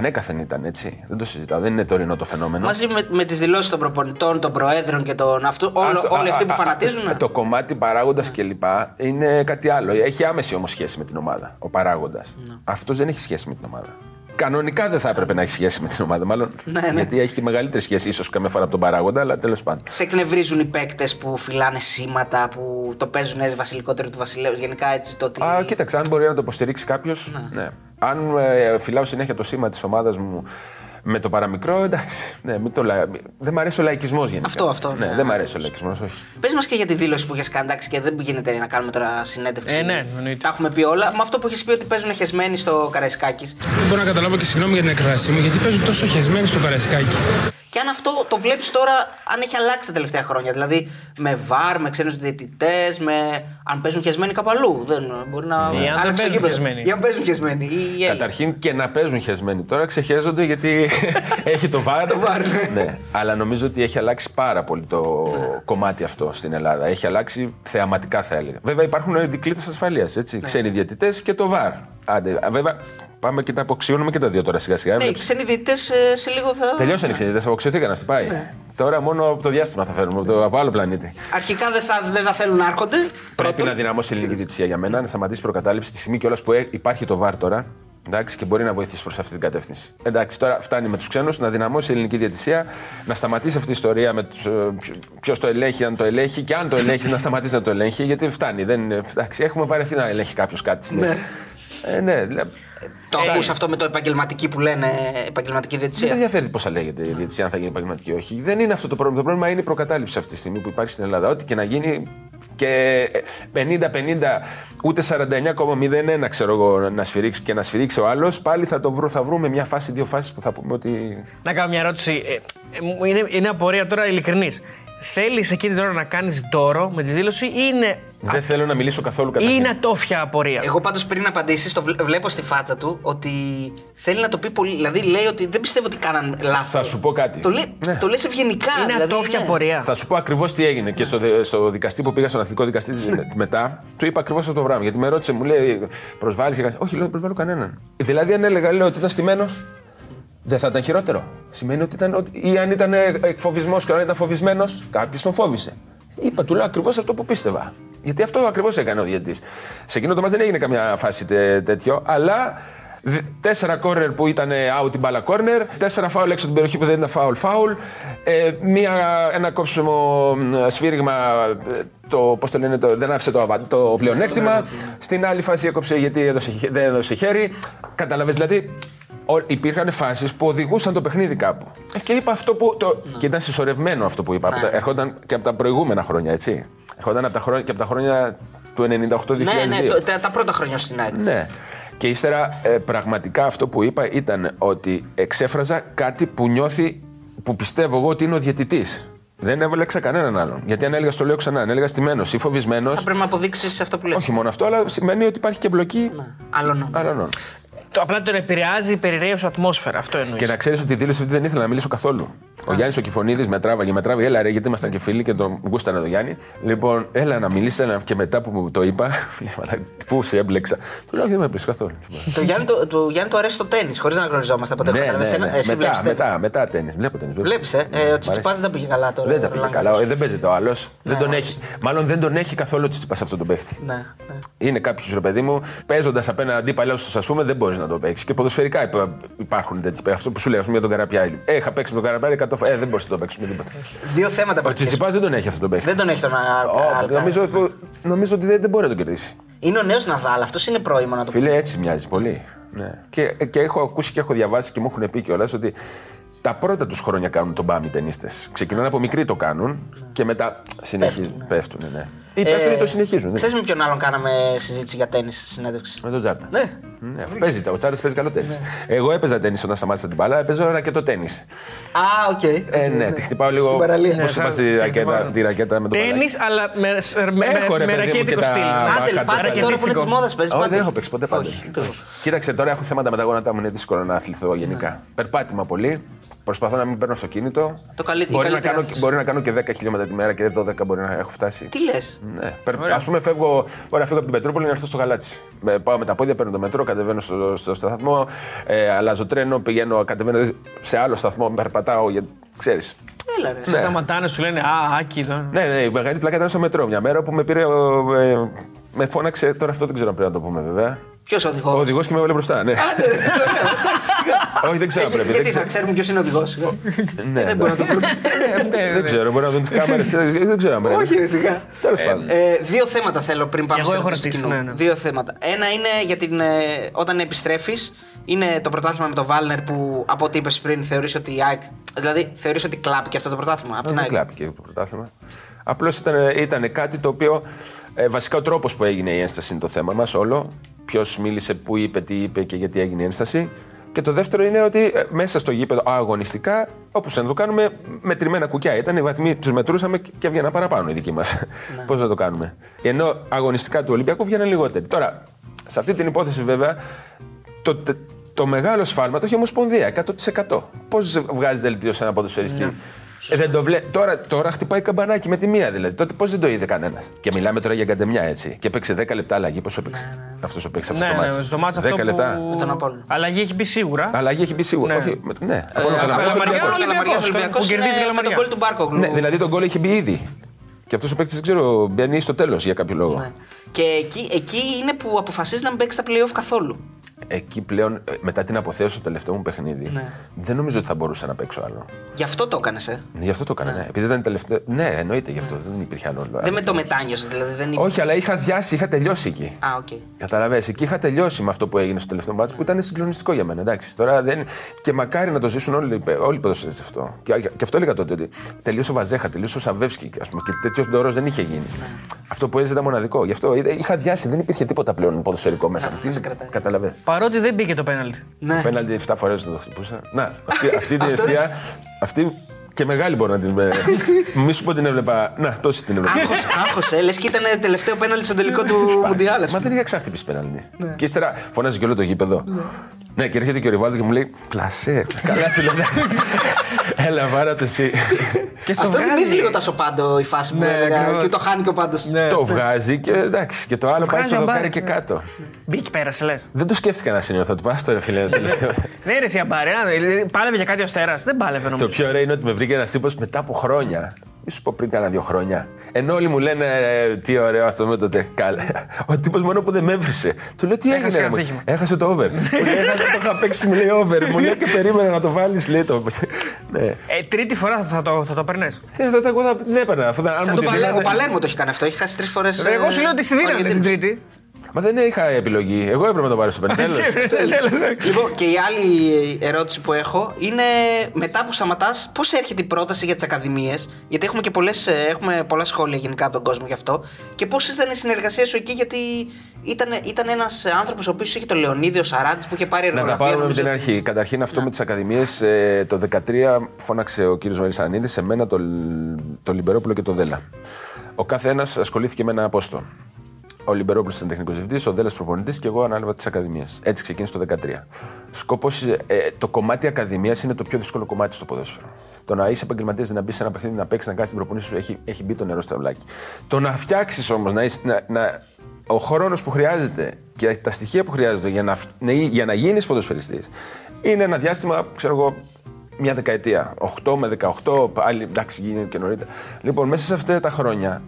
Ναι.
Ανέκαθεν ήταν έτσι. Δεν το συζητάω. Δεν είναι τωρινό το φαινόμενο.
Μαζί με, με τις δηλώσεις των προπονητών, των προέδρων και των αυτού, όλο,
Άστο,
όλοι
α,
αυτοί
α,
που
α,
φανατίζουν. ναι.
α, Το κομμάτι παράγοντας κλπ. είναι κάτι άλλο. Έχει άμεση όμως σχέση με την ομάδα. Ο παράγοντας.
Ναι.
Αυτός δεν έχει σχέση με την ομάδα. Κανονικά δεν θα έπρεπε να έχει σχέση με την ομάδα, μάλλον.
Ναι, ναι.
Γιατί έχει και μεγαλύτερη σχέση, ίσως καμιά φορά από τον παράγοντα, αλλά τέλος πάντων.
Σε εκνευρίζουν οι παίκτες που φυλάνε σήματα, που το παίζουν έτσι βασιλικότερο του βασιλέου. Γενικά έτσι το ότι.
Α, κοίταξε, αν μπορεί να το υποστηρίξει κάποιος. Ναι. Αν ε, φυλάω συνέχεια το σήμα της ομάδας μου με το παραμικρό, εντάξει. Ναι, μην το λα... Δεν μ' αρέσει ο λαϊκισμός γενικά.
Αυτό, αυτό,
Ναι,
ναι.
δεν μ' αρέσει ο λαϊκισμός, όχι.
Πες μας και για τη δήλωση που είχες κάνει, εντάξει, και δεν γίνεται να κάνουμε τώρα συνέντευξη.
Ε, ναι, εννοείται.
Τα έχουμε πει όλα. Με αυτό που έχεις πει ότι παίζουν χεσμένοι στο Καραϊσκάκης.
Δεν μπορώ να καταλάβω και συγγνώμη για την έκφρασή μου, γιατί παίζουν τόσο χεσμένοι στο Καραϊσκάκι.
Και αν αυτό το βλέπεις τώρα, αν έχει αλλάξει τα τελευταία χρόνια. Δηλαδή με βαρ, με ξένους διαιτητές, με. αν παίζουν χεσμένοι κάπου αλλού. Δεν μπορεί να.
Ή αν δεν
άλλαξε το
παίζουν
γήπεδο.
χεσμένοι.
Ή αν παίζουν χεσμένοι. Ή, ή-
Καταρχήν και να παίζουν χεσμένοι. Τώρα ξεχέζονται γιατί έχει το βάρ.
Το βάρ, ναι.
ναι. Αλλά νομίζω ότι έχει αλλάξει πάρα πολύ το κομμάτι αυτό στην Ελλάδα. Έχει αλλάξει θεαματικά, θα έλεγα. Βέβαια υπάρχουν δικλείδες ασφαλείας.
Ναι.
Ξένοι διαιτητές και το βάρ. Άντε, βέβαια, πάμε και τα αποξιώνουμε και τα δύο τώρα σιγά σιγά.
Ναι, οι ξένοι διαιτητές σε λίγο θα.
Τελειώσαν οι ξένοι διαιτητές, αποξιωθήκαν αυτοί. Πάει. Τώρα μόνο από το διάστημα θα φέρουμε, από, το, από άλλο πλανήτη.
Αρχικά δεν θα, δεν θα θέλουν να έρχονται.
Πρέπει
Πρώτον.
να δυναμώσει η ελληνική διαιτησία για μένα, να σταματήσει η προκατάληψη τη στιγμή κιόλας που ε- υπάρχει το βάρ τώρα. Εντάξει, και μπορεί να βοηθήσει προς αυτή την κατεύθυνση. Εντάξει, τώρα φτάνει με τους ξένους να δυναμώσει η ελληνική διαιτησία, να σταματήσει αυτή η ιστορία με ποιο το ελέγχει, αν το ελέγχει και αν το ελέγχει να σταματήσει να το ελέγχει. Γιατί φτάνει. Δεν, είναι- εντάξει, έχουμε βαρεθεί να ελέγχει κάποιος κάτι. συνέχεια. Ε, ναι, δηλαδή,
Το
φτάνει.
ακούς αυτό με το επαγγελματική που λένε επαγγελματική
Δεν με
διαιτησία.
ενδιαφέρει πώς θα λέγεται η διαιτησία, αν θα γίνει επαγγελματική ή όχι. Δεν είναι αυτό το πρόβλημα. Το πρόβλημα είναι η προκατάληψη αυτή τη στιγμή που υπάρχει στην Ελλάδα. Ό,τι και να γίνει και 50-50, ούτε 49,01 ξέρω εγώ να σφυρίξει και να σφυρίξει ο άλλος, πάλι θα, το βρω, θα βρούμε μια φάση, δύο φάσεις που θα πούμε ότι.
Να κάνω μια ερώτηση. Ε, ε, μου είναι, είναι απορία τώρα ειλικρινής. Θέλεις εκείνη την ώρα να κάνεις δώρο με τη δήλωση ή είναι,
Δεν θέλω να μιλήσω καθόλου
ή
καταρχήν.
είναι ατόφια απορία;
Εγώ πάντως πριν απαντήσεις, το βλέ- βλέπω στη φάτσα του ότι θέλει να το πει πολύ. Δηλαδή λέει ότι δεν πιστεύω ότι κάναν λάθος.
Θα σου πω κάτι.
Το, λέει,
Ναι.
το λες ευγενικά.
είναι
δηλαδή,
ατόφια
ναι.
απορία.
Θα σου πω ακριβώς τι έγινε και στο, δε- στο δικαστή που πήγα, στον αθλητικό δικαστή μετά, του είπα ακριβώς αυτό το πράγμα. Γιατί με ρώτησε, μου λέει, προσβάλλεις και κάτι. Όχι, λέω, δεν προσβάλλω κανέναν. Δηλαδή, αν έλεγα, λέω ότι ήταν στημένος, δεν θα ήταν χειρότερο. Σημαίνει ότι ήταν. ότι- ή αν ήταν εκφοβισμός και αν ήταν φοβισμένος, κάποιος τον φόβησε. Είπα, του λέω ακριβώς αυτό που πίστευα. Γιατί αυτό ακριβώς έκανε ο διαιτητής. Σε εκείνο το μα δεν έγινε καμιά φάση τε- τέτοιο, αλλά Δ- Τέσσερα κόρνερ που ήταν out η μπάλα κόρνερ, τέσσερα φάουλ έξω από την περιοχή που δεν ήταν φάουλ φάουλ, ε, μία, ένα κόψιμο μ, σφύριγμα, ε, το, πώς το λένε, το, δεν άφησε το, αβα- το πλεονέκτημα. Στην άλλη φάση έκοψε γιατί έδωσε, χε- δεν έδωσε χέρι. Καταλαβες, δηλαδή ο- υπήρχαν φάσεις που οδηγούσαν το παιχνίδι κάπου. Ε, Και είπα αυτό που. Το, Και ήταν συσσωρευμένο αυτό που είπα. Από τα- ερχόταν και από τα προηγούμενα χρόνια, έτσι. Ερχόταν από τα χρόνια, και από τα χρόνια του 98-2002.
Ναι, ναι, το- τα, τα πρώτα χρόνια στην ΑΕΚ.
Ναι. Και ύστερα ε, πραγματικά αυτό που είπα ήταν ότι εξέφραζα κάτι που νιώθει, που πιστεύω εγώ ότι είναι ο διαιτητής. Δεν έβαλεξα κανέναν άλλον. Γιατί αν έλεγα, στο λέω ξανά, αν έλεγα στημένος ή φοβισμένο.
Θα πρέπει να αποδείξεις αυτό που λες.
Όχι μόνο αυτό, αλλά σημαίνει ότι υπάρχει και μπλοκή
Ναι. Άλλον.
άλλων.
Το, απλά τον επηρεάζει η περιραίωση ατμόσφαιρα. Αυτό εννοείς.
Και να ξέρεις ότι η δήλωση αυτή δεν ήθελα να μιλήσω καθόλου. Ο Γιάννης ο Κυφωνίδη με τράβαγε, με τράβαγε. Έλα ρε, γιατί ήμασταν και φίλοι και τον γούστανε τον Γιάννη. Λοιπόν, έλα να μιλήσει έλα, και μετά που μου το είπα, πού σε έμπλεξα. Του λέω, «Όχι, δεν με έπλεξε καθόλου.
Το Γιάννη, το, το Γιάννη του αρέσει το τέννη, χωρίς να γνωριζόμαστε ποτέ.
Ναι,
Κατάλαβες,
ναι,
ένα-
ναι.
Εσύ
Μετά,
βλέπεις τέννις.
μετά, μετά τέννη. Βλέπω τέννη.
Βλέπεις, ε; ε. Ο Τσιτσιπά δεν τα πήγε καλά τώρα.
Δεν τα
ο
πήγε
Ρολάν
καλά.
Γκάρος.
Ε, Δεν παίζεται ο άλλος. Δεν τον
όχι.
έχει. Μάλλον δεν τον έχει καθόλου ο Τσιτσιπά αυτό τον παίχτη.
Ναι, ναι.
Είναι κάποιος ρε παιδί μου, παίζοντας απέναντι αντίπαλό σου, ας πούμε, δεν μπορείς να το παίξεις. Και ποδοσφαιρικά υπά- υπάρχουν τέτοιοι παίχτε. Αυτό που σου λέω, ας πούμε, για τον Καραπιάλη. Ε, είχα παίξει με τον Καραπιάλη 100 φορέ. Ε, δεν μπορείς να το παίξεις με τίποτα.
Δύο θέματα
Ο
που
Τσιτσιπάς δεν τον έχει αυτό τον παίχτη.
Δεν τον έχει τον
Ω,
Αλκά.
νομίζω, νομίζω ότι δεν, δεν μπορεί να τον κερδίσει.
Είναι ο νέος Ναδάλ, αυτός είναι πρόημο να το
Φίλε, έτσι μοιάζει πολύ. Ναι. Και, και έχω ακούσει και έχω διαβάσει και μου έχουν πει κιόλας ότι τα πρώτα τους χρόνια κάνουν τον μπάμι ταινίστε. Ξεκινάνε από μικροί το κάνουν και μετά συνεχίζουν. Πέφτουν, ναι. Ή πέφτουν ή το συνεχίζουν. ναι.
Ξέρεις με ποιον άλλον κάναμε συζήτηση για τένις στη συνέντευξη;
Με τον Τσάρτα.
Ναι.
Ναι, αφού παίζει, ο Τσάρτα παίζει καλό τένις. Εγώ έπαιζα τένις όταν σταμάτησα την μπάλα, έπαιζα ρακετοτένις.
Α, οκ.
Ε, ναι, τη χτυπάω λίγο.
Στην παραλία.
Πώς
Ναι,
είπα
σαν-
τη
τη
ρακέτα,
χτυπάω.
τη ρακέτα με το
τένις,
παλάκι.
αλλά με, με,
Έχω, ρε,
με
παιδί μου, και
ρακέτικο
τα-
στυλ.
Πάντελ,
Μπαχαρτάκι.
πάντελ τώρα που είναι της μόδας παίζεις.
Όχι, δεν έχω παίξει ποτέ πάντελ.
Όχι, το έχω.
Κοίταξε, τώρα έχω θέματα με τα γόνατά μου, είναι δύσκολο να αθληθώ γενικά. Περπάτημα πολύ. Προσπαθώ να μην παίρνω αυτοκίνητο.
Το καλύ- η
μπορεί, να
καλύτερη
κάνω,
άσκηση.
μπορεί να κάνω και 10 χιλιόμετρα τη μέρα και 12 μπορεί να έχω φτάσει.
Τι λες;
Ναι. Α πούμε, φεύγω, μπορεί να φύγω από την Πετρούπολη να έρθω στο Γαλάτσι. Με, πάω με τα πόδια, παίρνω το μετρό, κατεβαίνω στο, στο σταθμό, ε, αλλάζω τρένο, πηγαίνω, κατεβαίνω σε άλλο σταθμό, περπατάω. Για, ξέρεις.
Έλα ρε.
Ναι.
Σταματάνε, σου λένε Α, άκη εδώ.
Ναι, ναι, η μεγάλη πλάκα ήταν στο μετρό μια μέρα που με πήρε. ο- ε, με φώναξε, τώρα αυτό δεν ξέρω αν πρέπει να το πούμε βέβαια.
Ποιος
Ο
οδηγός;
οδηγός και με έβαλε μπροστά, ναι. Όχι, δεν ξέρω αν πρέπει. δεν
Γιατί θα
ξέρω.
ξέρουμε ποιος είναι ο οδηγός.
Ναι,
Δεν μπορεί να το βρούμε.
δεν ξέρω, μπορεί να δουν τις κάμερες. Δεν ξέρω αν πρέπει.
Όχι, ρε, σιγά.
Τέλος πάντων.
Ε, δύο θέματα θέλω πριν πάμε
εγώ
σε
έχω
ερωτήσεις του
ρωτήσει,
κοινού.
ναι, ναι.
Δύο θέματα. Ένα είναι για την. ε, όταν επιστρέφεις, είναι το πρωτάθλημα με τον Βάλνερ που από ό,τι είπες πριν θεωρείς ότι η ΑΕΚ. Δηλαδή θεωρείς ότι κλάπει και αυτό το πρωτάθλημα. Από την
Δεν
ΑΕΚ;
κλάπηκε το πρωτάθλημα. Απλώς ήταν, ήταν κάτι το οποίο. Ε, βασικά ο τρόπος που έγινε η ένσταση είναι το θέμα μας όλο. Ποιος μίλησε, πού είπε, τι είπε και γιατί έγινε η ένσταση. Και το δεύτερο είναι ότι ε, μέσα στο γήπεδο αγωνιστικά, όπως να το κάνουμε, μετρημένα κουκιά ήταν. Οι βαθμοί τους μετρούσαμε και έβγαιναν παραπάνω οι δικοί μας. Πώς να το κάνουμε. Ενώ αγωνιστικά του Ολυμπιακού βγαίναν λιγότεροι. Τώρα, σε αυτή την υπόθεση βέβαια, το, τε- το μεγάλο σφάλμα το έχει η Ομοσπονδία, 100%. Πώς βγάζει δελτίο σε ένα ποδοσφαιριστή; Ε, δεν το βλέ... τώρα, τώρα χτυπάει καμπανάκι με τη μία δηλαδή. Τότε πώς δεν το είδε κανένας; Και μιλάμε τώρα για καντεμιά έτσι. Και έπαιξε 10 λεπτά αλλαγή. Πόσο έπαιξε; Αυτός που έπαιξε αυτός
Ναι,
το
ναι,
μάτι.
στο μάτς
10
αυτό
λεπτά.
που...
Με τον Απόλλωνα.
Αλλαγή έχει μπει σίγουρα.
Αλλαγή έχει μπει σίγουρα.
Ναι.
Όχι, με- ναι.
Ε,
Από τον
Καλαμαριά,
Ολυμπιακός.
Ολυμπιακός.
Καλαμαριάς, Ολυμπιακός
Που κερδίζει
είναι με
Καλαμαριά.
το γκολ του Μπάρκογλου.
Ναι, δηλαδή το γκολ έχει μπει ήδη. Και αυτός ο παίκτης δεν ξέρω, μπαίνει στο τέλος για κάποιο λόγο.
Ναι. Και εκεί, εκεί είναι που αποφασίζει να μην παίξει τα playoff καθόλου.
Εκεί πλέον, ε, μετά την αποθέωση στο τελευταίο μου παιχνίδι,
Ναι.
δεν νομίζω ότι θα μπορούσα να παίξω άλλο.
Γι' αυτό το έκανες, ε;
Γι' αυτό το έκανα, ναι. Επειδή ήταν τελευταίο. Ναι, εννοείται γι' αυτό. Δεν υπήρχε άλλο.
Δεν με το μετάνιωσες, δηλαδή. Δεν είπε.
Όχι, αλλά είχα αδειάσει, είχα τελειώσει εκεί.
Α, οκ.
Καταλαβες, εκεί είχα τελειώσει με αυτό που έγινε στο τελευταίο μάτι που ήταν συγκλονιστικό για μένα. Εντάξει, τώρα δεν... Και μακάρι να το ζήσουν όλοι, όλοι οι ποδοσφαιριστές αυτό. Και, και αυτό έλεγα τότε ότι τελείωσε ο Βαζέχα, τελείωσε ο Σαββεύσκι ας πούμε, και τέτοιος ντόρο δεν είχε γίνει. Αυτό που έζησε ήταν μοναδικό. Γι' αυτό είδα- είχα διάσει, δεν υπήρχε τίποτα πλέον ποδοσφαιρικό μέσα.
Να, να σε κρατάει.
Καταλαβες.
Παρότι δεν μπήκε το πέναλτι.
Ναι.
Πέναλτι 7 φορές δεν το χτυπούσα. Να, αυτή, αυτή την αιστεία. Αυτή Και μεγάλη μπορεί να την. ε, Μη σου πω την έβλεπα. Να, τόση την έβλεπα.
Άγχος, άγχος, ε. Λες και ήταν τελευταίο πέναλτι στον τελικό του Μουντιάλ. ας
Μα
πούμε.
δεν είχα ξάχτυπη πέναλτι. Και ύστερα φωνάζει και όλο το γήπεδο. Ναι, και έρχεται και ο Ριβάλτο και μου λέει Πλασέ. Καλά, του λέω. «Εντάξει, Έλα, βάρα το εσύ.
Και στο
Αυτό
βγάζει.
θυμίζει λίγο τα σοπάντο η φάση που
Ναι,
έλεγα
ακριβώς.
και το χάνει και ο πάντος.
Ναι.
Το βγάζει και εντάξει. Και το άλλο πάει
βγάζει
στο
αμπάρες,
δοκάρι και
ναι.
κάτω.
Μπήκε, πέρασε, λες.
Δεν το σκέφτηκα να σημειωθώ. Του πας τώρα, φίλε, τελευταίο.
Ναι, ρε, εσύ αμπάρε. α, δηλαδή, Πάλευε για κάτι ο Αστέρα. Δεν πάλευε
Το
νομίζω.
πιο ωραίο είναι ότι με βρήκε ένας τύπος μετά από χρόνια. Μη σου πω πριν κάνα δύο χρόνια. Ενώ όλοι μου λένε «Ε, τι ωραίο αυτό με το τε. Καλά. Ο τύπος μόνο που δεν με έβρισε. Του λέω τι
Έχασε
έγινε.
ένα
ρε μου;»
στοίχημα.
Έχασε το over. Μου λέει, Έχασε το είχα παίξει που μου λέει over. Μου λέει και περίμενα να το βάλεις. Λέει το. Ναι.
Ε, τρίτη φορά θα το, θα το παίρνες.
Ε, θα τα εγώ θα την έπαιρνα. αφού θα- αν
Σαν
μου
τον
τη
Παλέ- Ο
δίνανε-
Παλέρμο το έχει κάνει αυτό. Έχει χάσει τρεις φορές.
Εγώ σου λέω ότι στη δίνανε την τρίτη.
Μα δεν είχα επιλογή. Εγώ έπρεπε να το πάρω στο πέντε. Τέλος.
Τέλος.
Λοιπόν, και η άλλη ερώτηση που έχω είναι μετά που σταματάς, πώς έρχεται η πρόταση για τις ακαδημίες, Γιατί έχουμε και πολλές, ε, έχουμε πολλά σχόλια γενικά από τον κόσμο γι' αυτό. Και πώς ήταν η συνεργασία σου εκεί, Γιατί ήταν, ήταν ένας άνθρωπος ο οποίος είχε τον Λεωνίδιο Σαράτη που είχε πάρει
Να τα
εργογραφία.
πάρουμε με
νομίζω
την
ότι-
αρχή. Καταρχήν αυτό με τις ακαδημίες. Το 2013 φώναξε ο κύριος Μελισανίδης σε μένα, το, το Λιμπερόπουλο και το Δέλα. Ο κάθε ένας ασχολήθηκε με ένα απόστο. Ο Λιμπερόπουλος ήταν τεχνικός διευθυντής, ο Δέλλα προπονητής και εγώ ανάλαβα τις ακαδημίες. Έτσι ξεκίνησε το 2013. Σκοπός, ε, το κομμάτι ακαδημίας είναι το πιο δύσκολο κομμάτι στο ποδόσφαιρο. Το να είσαι επαγγελματίας, να μπεις σε ένα παιχνίδι, να παίξεις, να κάνεις την προπονήση σου έχει, έχει μπει το νερό στο ταυλάκι. Το να φτιάξεις όμως, να, είσαι- να, να, ο χρόνος που χρειάζεται και τα στοιχεία που χρειάζονται για να, φ- να, για να γίνεις ποδοσφαιριστής είναι ένα διάστημα, ξέρω εγώ, μια δεκαετία. 8 με 18, πάλι εντάξει, γίνεται και νωρίτερα. Λοιπόν, μέσα σε αυτά τα χρόνια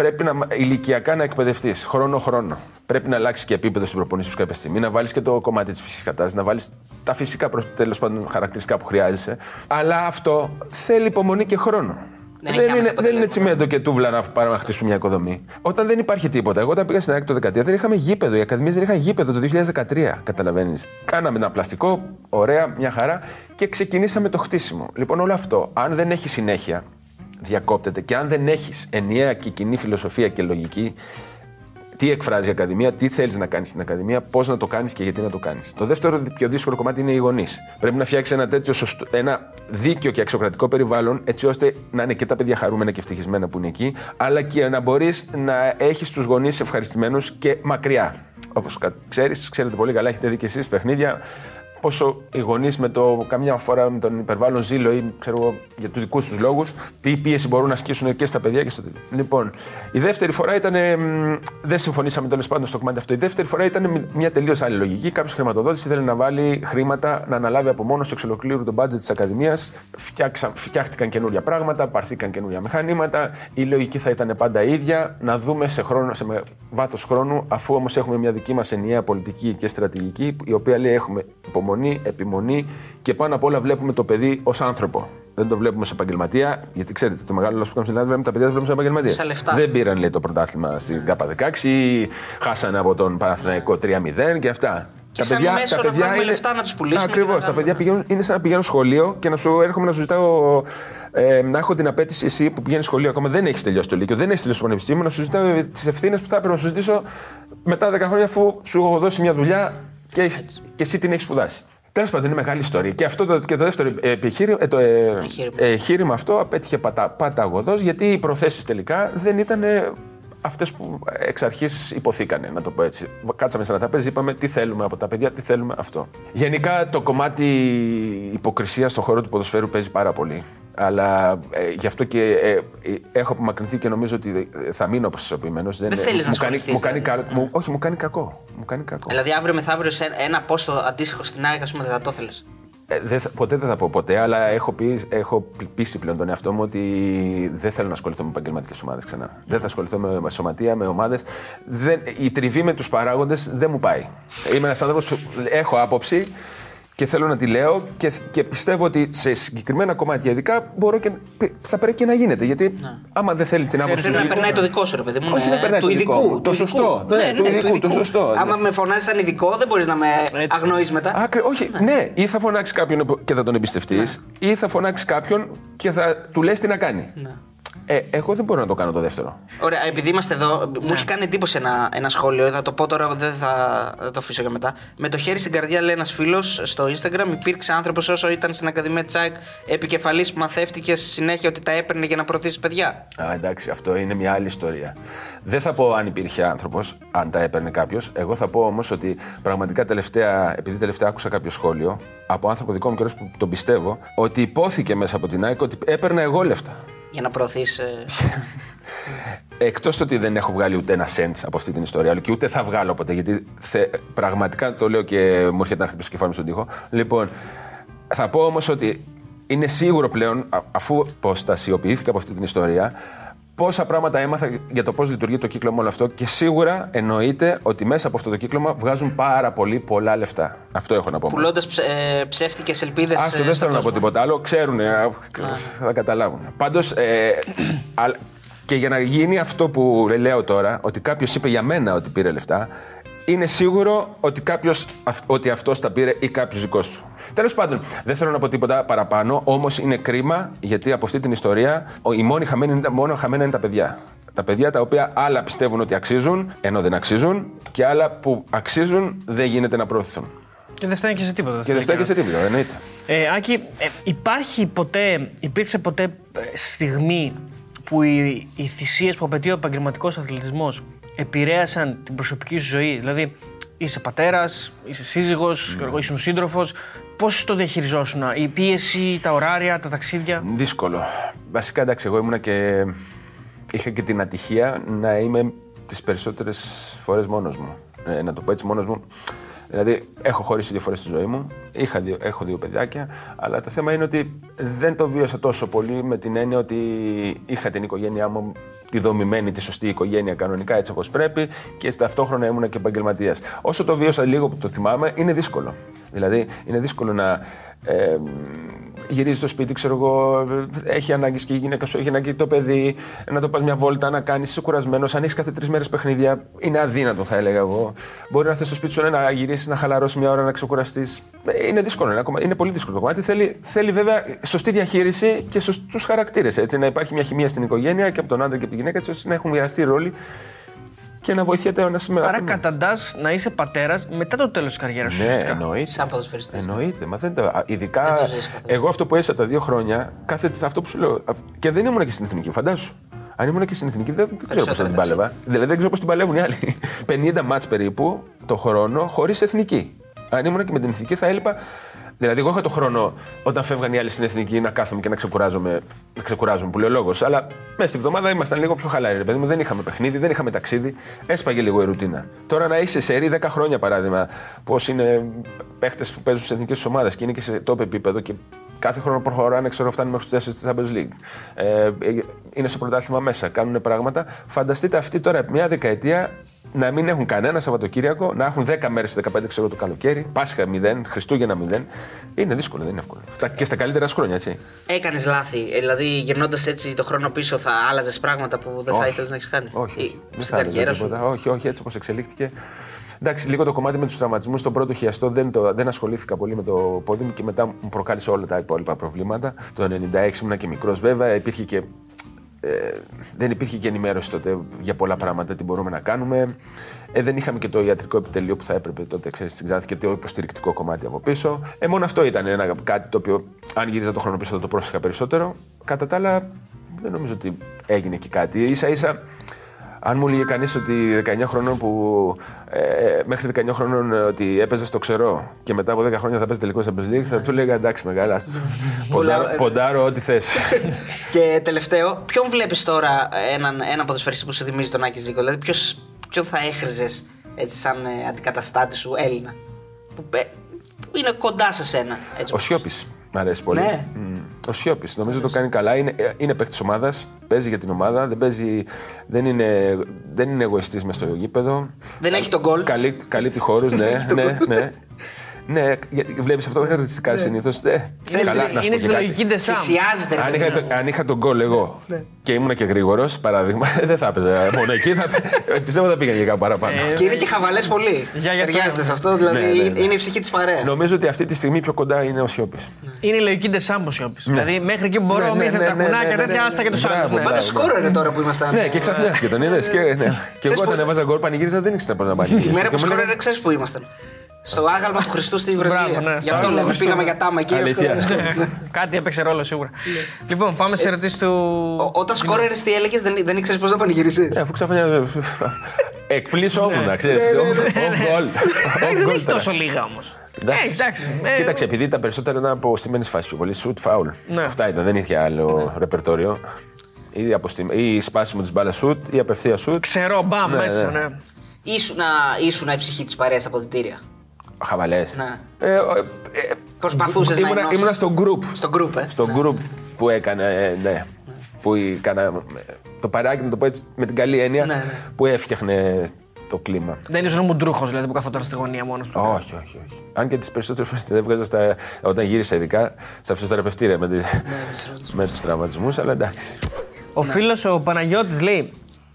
πρέπει να, ηλικιακά να εκπαιδευτείς χρόνο-χρόνο. Πρέπει να αλλάξει και επίπεδο στην προπονήση σου κάποια στιγμή, να βάλεις και το κομμάτι της φυσικής κατάστασης, να βάλεις τα φυσικά τέλος πάντων χαρακτηριστικά που χρειάζεσαι. Αλλά αυτό θέλει υπομονή και χρόνο.
Δεν
Δεν,
έχει άμεσα
είναι, δεν είναι
αποτελέσματα.
τσιμέντο και τούβλα να πάρουμε να χτίσουμε μια οικοδομή. Όταν δεν υπάρχει τίποτα. Εγώ όταν πήγα στην ΑΕΚ το 2013 δεν είχαμε γήπεδο. Οι ακαδημίες δεν είχαν γήπεδο το 2013. Καταλαβαίνεις. Κάναμε ένα πλαστικό, ωραία, μια χαρά και ξεκινήσαμε το χτίσιμο. Λοιπόν, όλο αυτό, αν δεν έχει συνέχεια, διακόπτεται και αν δεν έχεις ενιαία και κοινή φιλοσοφία και λογική, τι εκφράζει η Ακαδημία, τι θέλεις να κάνεις στην Ακαδημία, πώς να το κάνεις και γιατί να το κάνεις. Το δεύτερο πιο δύσκολο κομμάτι είναι οι γονείς. Πρέπει να φτιάξει ένα τέτοιο σωστό, ένα δίκαιο και αξιοκρατικό περιβάλλον, έτσι ώστε να είναι και τα παιδιά χαρούμενα και ευτυχισμένα που είναι εκεί, αλλά και να μπορείς να έχεις τους γονείς ευχαριστημένους και μακριά. Όπως ξέρεις, ξέρετε πολύ καλά, έχετε δει και εσείς παιχνίδια. Πόσο οι γονείς με το καμιά φορά με τον υπερβάλλον ζήλο ή ξέρω εγώ, για τους δικούς τους λόγους, τι πίεση μπορούν να ασκήσουν και στα παιδιά και στο τέτοιο. Λοιπόν, η δεύτερη φορά ήταν. μ, Δεν συμφωνήσαμε τέλος πάντων στο κομμάτι αυτό. Η δεύτερη φορά ήταν μια τελείως άλλη λογική. Κάποιος χρηματοδότης ήθελε να βάλει χρήματα να αναλάβει από μόνος εξ ολοκλήρου το budget της Ακαδημίας. Φτιάχτηκαν καινούρια πράγματα, πάρθηκαν καινούρια μηχανήματα. Η λογική θα ήταν πάντα ίδια. Να δούμε σε, χρόνο, σε βάθος χρόνου, αφού όμως έχουμε μια δική μας ενιαία πολιτική και στρατηγική, η οποία λέει έχουμε υπομονή, επιμονή και πάνω απ' όλα βλέπουμε το παιδί ως άνθρωπο. Δεν το βλέπουμε σε επαγγελματία, γιατί ξέρετε, το μεγάλο λάθος που κάνουμε στην Ελλάδα βλέπουμε τα παιδιά δεν βλέπουμε σε επαγγελματία.
Σαν λεφτά.
Δεν πήραν λέει, το πρωτάθλημα στην ΚΑΠΑ16, χάσανε από τον Παναθηναϊκό 3-0 και αυτά.
Και σαν μέσο να βγάλουμε λεφτά να τους πουλήσουμε και
Ακριβώς.
να
Τα
κάνουμε.
παιδιά πηγαίνουν, είναι σαν να πηγαίνουν σχολείο και να σου έρχομαι να σου ζητάω ε, να έχω την απέτηση εσύ που πηγαίνεις σχολείο ακόμα δεν έχεις τελειώσει το Λύκειο, δεν έχεις τελειώσει το Πανεπιστήμιο, να σου ζητάω τις ευθύνες που θα έπρεπε να σου ζητήσω μετά 10 χρόνια αφού σου έχω δώσει μια δουλειά και, έχεις- και εσύ την έχεις σπουδάσει. Τέλος πάντων, είναι μεγάλη ιστορία. Και, αυτό το, και το δεύτερο επιχείρημα, ε, το ε,
Εγχείρημα.
εγχείρημα αυτό απέτυχε πατα, παταγωδός γιατί οι προθέσεις τελικά δεν ήταν αυτές που εξ αρχής υποθήκανε, να το πω έτσι. Κάτσαμε σε ένα τραπέζι, είπαμε τι θέλουμε από τα παιδιά, τι θέλουμε αυτό. Γενικά το κομμάτι υποκρισίας στον χώρο του ποδοσφαίρου παίζει πάρα πολύ. Αλλά ε, γι' αυτό και ε, ε, έχω απομακρυνθεί και νομίζω ότι ε, θα μείνω αποσυσωπημένο.
Δεν θέλεις να
μου κάνει,
ασχοληθείς,
μου κάνει,
δηλαδή.
κα- μου- Όχι, μου κάνει κακό. Μου κάνει κακό.
Δηλαδή αύριο μεθαύριο σε ένα πόστο αντίστοιχο στην ΑΕΚ, ας πούμε, δεν θα το ήθελε.
Ε, δεν θα- ποτέ δεν θα πω ποτέ, αλλά έχω, πει, έχω πείσει πλέον τον εαυτό μου ότι δεν θέλω να ασχοληθώ με επαγγελματικές ομάδες ξανά. Δεν θα ασχοληθώ με, με σωματεία, με ομάδες. Η τριβή με τους παράγοντες δεν μου πάει. Είμαι ένας άνθρωπος που έχω άποψη και θέλω να τη λέω και, και πιστεύω ότι σε συγκεκριμένα κομμάτια ειδικά μπορώ και, θα πρέπει και να γίνεται. Γιατί άμα δεν θέλει την άποψη του
Πρέπει να
ειδικού-
περνάει το δικό σου, ρε παιδί μου.
Όχι
ναι,
να περνάει
του
το δικό
ειδικού.
μου,
του
το
ειδικού.
σωστό. Ναι, του ειδικού, το σωστό.
Άμα με φωνάζεις σαν ειδικό, δεν μπορείς να με
Έτσι.
αγνοείς μετά.
Άκρη, όχι, ναι. ή θα φωνάξεις κάποιον και θα τον εμπιστευτείς, ή θα φωνάξεις κάποιον και θα του λες τι να κάνει.
Ναι.
Ε, εγώ δεν μπορώ να το κάνω το δεύτερο.
Ωραία, επειδή είμαστε εδώ, μου έχει κάνει εντύπωση ένα, ένα σχόλιο. Θα το πω τώρα, δεν θα, θα το αφήσω για μετά. Με το χέρι στην καρδιά, λέει ένας φίλος στο Instagram, υπήρξε άνθρωπος όσο ήταν στην Ακαδημία Τσάικ επικεφαλής που μαθεύτηκε στη συνέχεια ότι τα έπαιρνε για να προωθήσει παιδιά.
Α, εντάξει, αυτό είναι μια άλλη ιστορία. Δεν θα πω αν υπήρχε άνθρωπος, αν τα έπαιρνε κάποιος. Εγώ θα πω όμως ότι πραγματικά τελευταία, επειδή τελευταία άκουσα κάποιο σχόλιο από άνθρωπο δικό μου και που τον πιστεύω, ότι υπόθηκε μέσα από την ΑΕΚ ότι έπαιρνα εγώ λεφτά.
Για να προωθήσει.
Εκτός το ότι δεν έχω βγάλει ούτε ένα cent από αυτή την ιστορία, αλλά και ούτε θα βγάλω ποτέ, γιατί θε, πραγματικά το λέω και μου έρχεται να χτυπήσω το κεφάλι μου στον τοίχο. Λοιπόν, θα πω όμως ότι είναι σίγουρο πλέον, αφού αποστασιοποιήθηκα από αυτή την ιστορία, πόσα πράγματα έμαθα για το πώς λειτουργεί το κύκλωμα όλο αυτό και σίγουρα εννοείται ότι μέσα από αυτό το κύκλωμα βγάζουν πάρα πολύ πολλά λεφτά. Αυτό έχω να πω.
Πουλώντας ψε, ε, ψεύτικες ελπίδες.
Άστο, δεν θέλω να πω τίποτα άλλο. Ξέρουν, θα καταλάβουν. Πάντως, ε, και για να γίνει αυτό που λέω τώρα, ότι κάποιος είπε για μένα ότι πήρε λεφτά, είναι σίγουρο ότι, κάποιος, ότι αυτός τα πήρε ή κάποιος δικός σου. Τέλος πάντων, δεν θέλω να πω τίποτα παραπάνω, όμως είναι κρίμα γιατί από αυτή την ιστορία οι μόνοι χαμένοι, μόνο χαμένα είναι τα παιδιά. Τα παιδιά τα οποία άλλα πιστεύουν ότι αξίζουν, ενώ δεν αξίζουν, και άλλα που αξίζουν δεν γίνεται να προωθηθούν.
Και δεν φτάνει και σε τίποτα.
Και δεν φτάνει και σε τίποτα, εννοείται.
Ε, Άκη, ε, υπάρχει ποτέ, υπήρξε ποτέ ε, στιγμή που οι, οι θυσίες που απαιτεί ο επαγγελματικός αθλητισμός επηρέασαν την προσωπική σου ζωή; Δηλαδή, είσαι πατέρας, είσαι σύζυγος, mm. ήσουν σύντροφος. Πώς το διαχειριζόσουν, η πίεση, τα ωράρια, τα ταξίδια;
Δύσκολο. Βασικά, εντάξει, εγώ ήμουνα και. είχα και την ατυχία να είμαι τις περισσότερες φορές μόνος μου. Ε, να το πω έτσι, μόνος μου. Δηλαδή, έχω χωρίσει δύο φορές στη ζωή μου, είχα δύο, έχω δύο παιδιάκια, αλλά το θέμα είναι ότι δεν το βίωσα τόσο πολύ με την έννοια ότι είχα την οικογένειά μου τη δομημένη, τη σωστή οικογένεια κανονικά έτσι όπως πρέπει και ταυτόχρονα ήμουν και επαγγελματίας. Όσο το βίωσα λίγο που το θυμάμαι, είναι δύσκολο. Δηλαδή, είναι δύσκολο να ε, γυρίζει στο σπίτι, ξέρω εγώ, έχει ανάγκη και η γυναίκα σου έχει ανάγκη το παιδί, να το πας μια βόλτα, να κάνεις, είσαι κουρασμένος. Αν έχεις κάθε τρεις μέρες παιχνίδια, είναι αδύνατο, θα έλεγα εγώ. Μπορεί να θες στο σπίτι σου να γυρίσεις, να χαλαρώσεις μια ώρα, να ξεκουραστείς. Ε, είναι δύσκολο, είναι, είναι πολύ δύσκολο το κομμάτι. Θέλει, θέλει βέβαια σωστή διαχείριση και σωστούς χαρακτήρες. Να υπάρχει μια χημεία στην οικογένεια και από τον άντρα και από τη γυναίκα, έτσι ώστε να έχουν μοιραστεί ρόλοι και να βοηθιέται ο ένα με
Άρα καταντάς να είσαι πατέρας μετά το τέλος της καριέρας σου.
Ναι, εννοείται.
Σαν ποδοσφαιριστής.
Εννοείται. Μα δεν τα... Ειδικά εγώ αυτό που έζησα τα δύο χρόνια, κάθε... αυτό που σου λέω. Και δεν ήμουν και στην εθνική, φαντάσου. Αν ήμουν και στην εθνική, δεν, δεν ξέρω πώς θα την πάλευα. Δηλαδή δεν ξέρω πώς την παλεύουν οι άλλοι. 50 μάτς περίπου το χρόνο χωρίς εθνική. Αν ήμουν και με την εθνική, θα έλειπα Δηλαδή, εγώ είχα το χρόνο όταν φεύγαν οι άλλοι στην εθνική να κάθομαι και να ξεκουράζομαι, να ξεκουράζομαι που λέει ο λόγος. Αλλά μέσα στη βδομάδα ήμασταν λίγο πιο χαλάροι. Ρε παιδί μου, δεν είχαμε παιχνίδι, δεν είχαμε ταξίδι. Έσπαγε λίγο η ρουτίνα. Τώρα να είσαι σε ρί 10 χρόνια παράδειγμα, πώς είναι παίχτες που παίζουν σε εθνικές ομάδες και είναι και σε τόπο επίπεδο και κάθε χρόνο προχωράνε, ξέρω, φτάνουν μέχρι τους 4 της Champions League. Ε, είναι στο πρωτάθλημα μέσα, κάνουν πράγματα. Φανταστείτε αυτή τώρα μια δεκαετία να μην έχουν κανένα Σαββατοκύριακο, να έχουν 10 μέρες 15 ξέρω το καλοκαίρι, Πάσχα 0, Χριστούγεννα 0. Είναι δύσκολο, δεν είναι εύκολο. Και στα καλύτερα σου χρόνια, έτσι.
Έκανες λάθη. Δηλαδή, γυρνώντας έτσι το χρόνο πίσω, θα άλλαζες πράγματα που δεν θα ήθελες να έχεις κάνει;
Όχι. Ή, δεν στην καριέρα σου; Όχι, όχι, έτσι όπως εξελίχθηκε. Εντάξει, λίγο το κομμάτι με τους τραυματισμούς στον πρώτο χιαστό δεν, το, δεν ασχολήθηκα πολύ με το πόδι μου και μετά μου προκάλεσε όλα τα υπόλοιπα προβλήματα. Το 96 ήμουν και μικρός βέβαια, υπήρχε και ε, δεν υπήρχε και ενημέρωση τότε για πολλά πράγματα, τι μπορούμε να κάνουμε. Ε, δεν είχαμε και το ιατρικό επιτελείο που θα έπρεπε τότε, ξέρεις, στην Ξάνθη και το υποστηρικτικό κομμάτι από πίσω. Ε, μόνο αυτό ήταν ένα, κάτι το οποίο, αν γύριζα το χρόνο πίσω, θα το πρόσεχα περισσότερο. Κατά τα άλλα, δεν νομίζω ότι έγινε και κάτι. σα ίσα αν μου έλεγε κανείς ότι 19 χρονών που. Ε, μέχρι 19 χρονών ότι έπαιζε στο ξερό και μετά από 10 χρόνια θα παίζει τελικός Champions League, θα του έλεγα εντάξει, μεγάλα. ποντάρω, ποντάρω ό,τι θες.
και τελευταίο, ποιον βλέπεις τώρα έναν, έναν ποδοσφαιριστή που σου θυμίζει τον Άκη Ζήκο, δηλαδή ποιος, ποιον θα έχριζες έτσι σαν ε, αντικαταστάτη σου Έλληνα. Που, ε, που είναι κοντά σε σένα. Έτσι,
Ο Σιώπης. Μ' αρέσει πολύ.
Ναι.
Ο Σιώπης νομίζω το κάνει καλά. Είναι, ε, είναι παίκτης ομάδας. Παίζει για την ομάδα. Δεν, παίζει, δεν είναι, δεν είναι εγωιστής μες στο γήπεδο.
Δεν έχει τον γκολ.
Καλύπτει χώρους, ναι, ναι, ναι. Ναι, βλέπεις αυτό τα χαρακτηριστικά συνήθως.
Είναι,
καλά,
στη-
να σου
είναι
πω
στη
και κάτι.
λογική Ντεσάμ.
Θυσιάζεται, ρε
Αν
παιδί
είχα,
μου.
το- αν είχα τον γκολ εγώ
Ναι.
και ήμουν και γρήγορος, παράδειγμα, δεν θα έπαιζα μόνο εκεί. Θα, πιστεύω θα πήγαινε και κάπου παραπάνω.
Ε,
Και είναι και χαβαλές πολύ.
Για- για το-
Ταιριάζεται σε αυτό, δηλαδή
Ναι, ναι, ναι.
είναι η ψυχή της παρέας.
Νομίζω ότι αυτή τη στιγμή πιο κοντά είναι ο Σιώπης.
Είναι η λογική Ντεσάμ ο Σιώπης. Δηλαδή μέχρι εκεί που μπορώ,
Ναι, ναι,
μη
ναι,
τα
ναι,
κουνάκια
ναι, ναι,
τέτοια,
ναι,
άστα και τους
μπράβο,
άλλους.
μπράβο.
Πάντως σκόρο είναι τώρα που ήμασταν.
Ναι, και ξαφνιάστηκε τον είδες. Και, ναι. και εγώ
που-
όταν έβαζα γκολ πανηγύριζα δεν ήξερα πώς να πανηγύριζα.
Η μέρα που
Και μου λέγανε,
σκόρερε, ξέρεις που ήμασταν. Στο άγαλμα του Χριστού στη
Μπράβο,
Βραζιλία.
ναι,
Γι'
στο
αυτό
άγαλμα
λέμε,
Χριστού.
πήγαμε για τάμα εκεί.
Αλήθεια.
ο σκόρερ.
Ναι, Κάτι έπαιξε ρόλο σίγουρα. Λοιπόν, πάμε σε ερωτήσεις του.
Ο- Όταν σκόρερε, τι έλεγες, δεν, δεν ήξερες πώς να πανηγυρίσεις;
«Ε, Αφού ξαφνιά. Εκπλήσω
Ναι.
ήμουν, ξέρει. Ο γκολ.
Εντάξει,
Ο
δεν
γκολ
έχεις
τώρα.
τόσο λίγα όμως.
Εντάξει.
Ε, εντάξει. ε,
Κοίταξε, επειδή τα περισσότερα ήταν από στιμένε φάσεις πιο πολύ, shoot foul.
Ναι.
Αυτά ήταν, δεν είχε άλλο ρεπερτόριο. Ή, αποστημ... ή σπάσιμο της μπάλας shoot ή απευθεία shoot.
Ξέρω, μπαμ
Ναι,
μέσα.
ναι.
ναι.
Ήσουνα, ήσουνα η ψυχή της παρέας στα αποδητήρια.
Χαβαλές.
Ναι.
Ε, ε,
Προσπαθούσες να
ήμουνα,
ενώσεις.
ήμουνα στο group.
Στο group, ε.
Στο group που έκανε, ε, ναι. Που έκανα το παράκι, να το πω έτσι, με την καλή έννοια,
Ναι, ναι.
που έφτιαχνε το κλίμα.
Δεν ήσουν μουντρούχο δηλαδή που καθόταν στη γωνία μόνος του.
Όχι, όχι, όχι. Αν και τις περισσότερες φορές δεν έβγαζα στα, όταν γύρισα ειδικά στα φυσιοθεραπευτήρια με, τη, με τους τραυματισμούς, αλλά εντάξει.
Ο φίλος ο Παναγιώτης λέει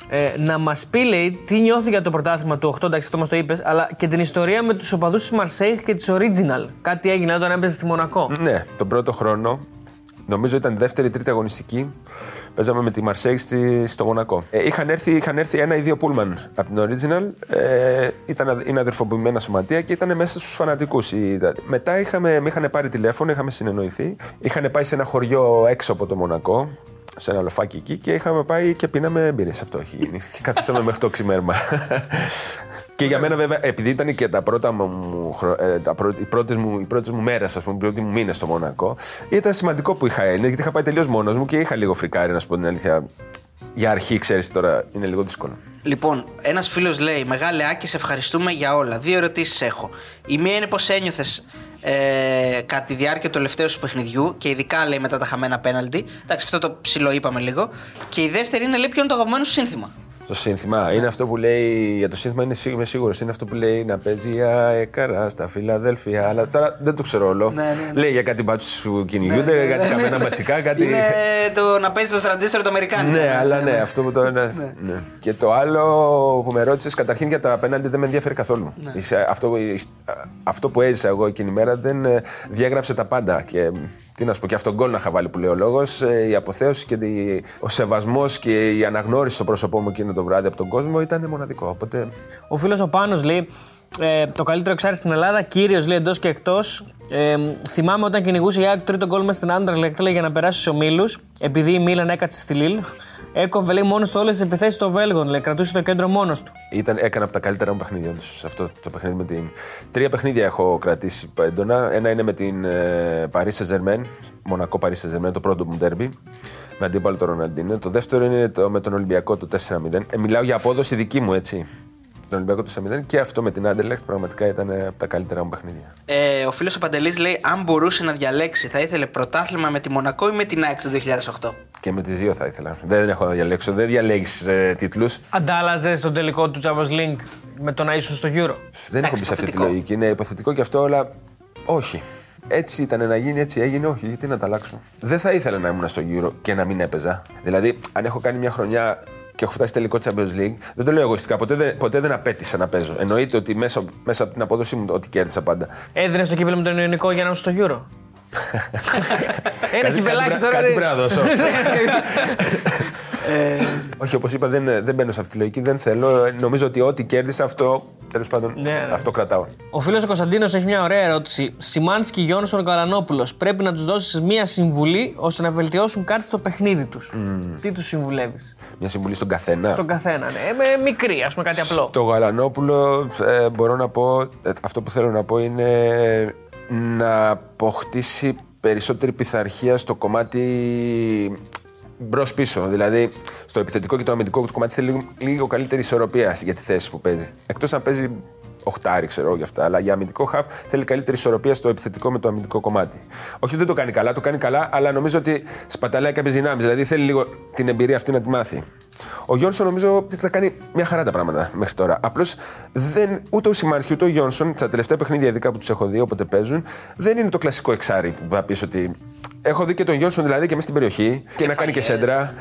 ε, να μας πει λέει, τι νιώθει για το πρωτάθλημα του 8, εντάξει, αυτό μας το είπες, αλλά και την ιστορία με τους οπαδούς της Μαρσέιχ και της Original. Κάτι έγινε όταν έπαιζε στη Μονακό.
Ναι, τον πρώτο χρόνο, νομίζω ήταν δεύτερη ή τρίτη αγωνιστική, παίζαμε με τη Μαρσέη στη, στο Μονακό. Ε, είχαν, έρθει, είχαν έρθει ένα ή δύο πούλμαν από την Original, ε, ήταν, είναι αδερφοποιημένα σωματεία και ήταν μέσα στους φανατικούς. Μετά είχαμε, με είχαν πάρει τηλέφωνο, είχαμε συνεννοηθεί. Είχαν πάει σε ένα χωριό έξω από το Μονακό, σε ένα λοφάκι εκεί και είχαμε πάει και πίναμε μπύρες. Αυτό έχει γίνει. Και καθίσαμε μέχρι το ξημέρμα. Και για μένα, βέβαια, επειδή ήταν και τα πρώτα μου, χρο- ε, τα πρω- οι πρώτες μου, οι πρώτες μου μέρες, ας πούμε, οι πρώτοι μου μήνες στο Μονακό, ήταν σημαντικό που είχα Έλληνε, γιατί είχα πάει τελείως μόνος μου και είχα λίγο φρικάρει, να σου πω την αλήθεια. Για αρχή, ξέρεις τώρα, είναι λίγο δύσκολο.
Λοιπόν, ένας φίλος λέει: Μεγάλε Άκη, σε ευχαριστούμε για όλα. Δύο ερωτήσεις έχω. Η μία είναι πώ ένιωθες ε, κατά τη διάρκεια του τελευταίου σου παιχνιδιού και ειδικά λέει μετά τα χαμένα πέναλτι. Εντάξει, αυτό το ψηλό είπαμε λίγο. Και η δεύτερη είναι λέει ποιο είναι το αγαπημένο σου σύνθημα.
Το σύνθημα είναι αυτό που λέει. Για το σύνθημα είναι, σίγου- είμαι σίγουρος. Είναι αυτό που λέει να παίζει η αεκαρά στα Φιλαδέλφια. Αλλά τώρα δεν το ξέρω όλο.
Ναι, ναι, ναι.
Λέει για κάτι μπάτσους που κυνηγούνται, κάτι καμένα μπατσικά, κάτι.
Είναι το να παίζει το τραντζίστρο το Αμερικάνικο.
Ναι, αλλά ναι, αυτό που το ναι. ναι. Και το άλλο που με ρώτησες, καταρχήν για τα πέναλτι δεν με ενδιαφέρει καθόλου. Είσαι- Αυτό, που- αυτό που έζησα εγώ εκείνη η μέρα δεν ε, διέγραψε τα πάντα. Και τι να σου πω, και αυτό γκολ να είχα βάλει που λέει ο λόγος, η αποθέωση και τη- ο σεβασμός και η αναγνώριση στο πρόσωπό μου εκείνο το βράδυ από τον κόσμο ήταν μοναδικό. Οπότε
Ο φίλος ο Πάνος λέει ε, το καλύτερο εξάρι στην Ελλάδα, κύριος λέει εντός και εκτός. Ε, θυμάμαι όταν κυνηγούσε η ΑΕΚ το τρίτο γκολ μες στην Άντρελεκτ λέει, για να περάσεις στους ομίλους, επειδή η Μίλαν έκατσε στη Λίλ. Έκοβε λέει μόνος του όλες τις επιθέσεις των Βέλγων, λέει, κρατούσε το κέντρο μόνος του.
ήταν, έκανα από τα καλύτερα μου παιχνίδια όντως, σε αυτό το παιχνίδι με την. Τρία παιχνίδια έχω κρατήσει έντονα. Ένα είναι με την ε, Paris Saint-Germain, Μονακό Paris Saint-Germain, το πρώτο μου ντέρμπι. Με αντίπαλο τον Ροναντίνο. Το δεύτερο είναι το, με τον Ολυμπιακό το 4-0. Ε, μιλάω για απόδοση δική μου, έτσι. Τον Ολυμπιακό το 4-0 και αυτό με την Άντερλεχτ πραγματικά ήταν ε, από τα καλύτερα μου παιχνίδια.
Ε, ο φίλος ο Παντελής λέει: Αν μπορούσε να διαλέξει, θα ήθελε πρωτάθλημα με τη Μονακό ή με την ΑΕΚ του 2008.
Και με τις δύο θα ήθελα. Δεν έχω να διαλέξω. Δεν διαλέγεις ε, τίτλους.
Αντάλλαζες τον τελικό του Champions League με το να ήσουν στο Euro;
Δεν έχω μπει σε αυτή τη
υποθετικό.
λογική. Είναι υποθετικό και αυτό, αλλά όχι. Έτσι ήταν να γίνει, έτσι έγινε. Όχι, γιατί να τα αλλάξω. Δεν θα ήθελα να ήμουν στο Euro και να μην έπαιζα. Δηλαδή, αν έχω κάνει μια χρονιά και έχω φτάσει τελικό Champions League, δεν το λέω εγωιστικά. Ποτέ δεν, ποτέ δεν απέτησα να παίζω. Εννοείται ότι μέσα, μέσα από την απόδοση μου ότι κέρδισα πάντα.
Έδινε το κύπελο με τον Ιωνικό για να είσαι στο Euro. Ένα
Κάτι-
κυπελάκι
κάτι,
τώρα.
κάτι
δεν-
πρέπει να δώσω. Όχι, όπως είπα, δεν, δεν μπαίνω σε αυτή τη λογική. Δεν θέλω. Νομίζω ότι ό,τι κέρδισα αυτό. Τέλος πάντων,
Ναι, ναι.
αυτό κρατάω.
Ο φίλος ο Κωνσταντίνος έχει μια ωραία ερώτηση. Σιμάνσκι Γιόνσον Καλανόπουλος. Πρέπει να τους δώσεις μια συμβουλή ώστε να βελτιώσουν κάτι στο παιχνίδι τους. Τι τους συμβουλεύεις;
Μια συμβουλή στον καθένα.
Στον καθένα, ναι. Με μικρή, ας πούμε κάτι απλό.
Το Γαλανόπουλο ε, μπορώ να πω, ε, αυτό που θέλω να πω είναι να αποκτήσει περισσότερη πειθαρχία στο κομμάτι μπρος πίσω. Δηλαδή, στο επιθετικό και το αμυντικό του κομμάτι θέλει λίγο, λίγο καλύτερη ισορροπία για τη θέση που παίζει. Εκτός να παίζει οχτάρι, ξέρω εγώ γι' αυτά. Αλλά για αμυντικό χαφ θέλει καλύτερη ισορροπία στο επιθετικό με το αμυντικό κομμάτι. Όχι, δεν το κάνει καλά, το κάνει καλά, αλλά νομίζω ότι σπαταλάει κάποιες δυνάμεις. Δηλαδή θέλει λίγο την εμπειρία αυτή να τη μάθει. Ο Γιόνσον νομίζω ότι θα κάνει μια χαρά τα πράγματα μέχρι τώρα. Απλώς δεν ούτε ο Σιμάνσκι ούτε ο Γιόνσον, στα τελευταία παιχνίδια ειδικά που τους έχω δει, όποτε παίζουν, δεν είναι το κλασικό εξάρι που θα πεις ότι. Έχω δει και τον Γιόνσον δηλαδή και μέσα στην περιοχή και, να κάνει και σέντρα.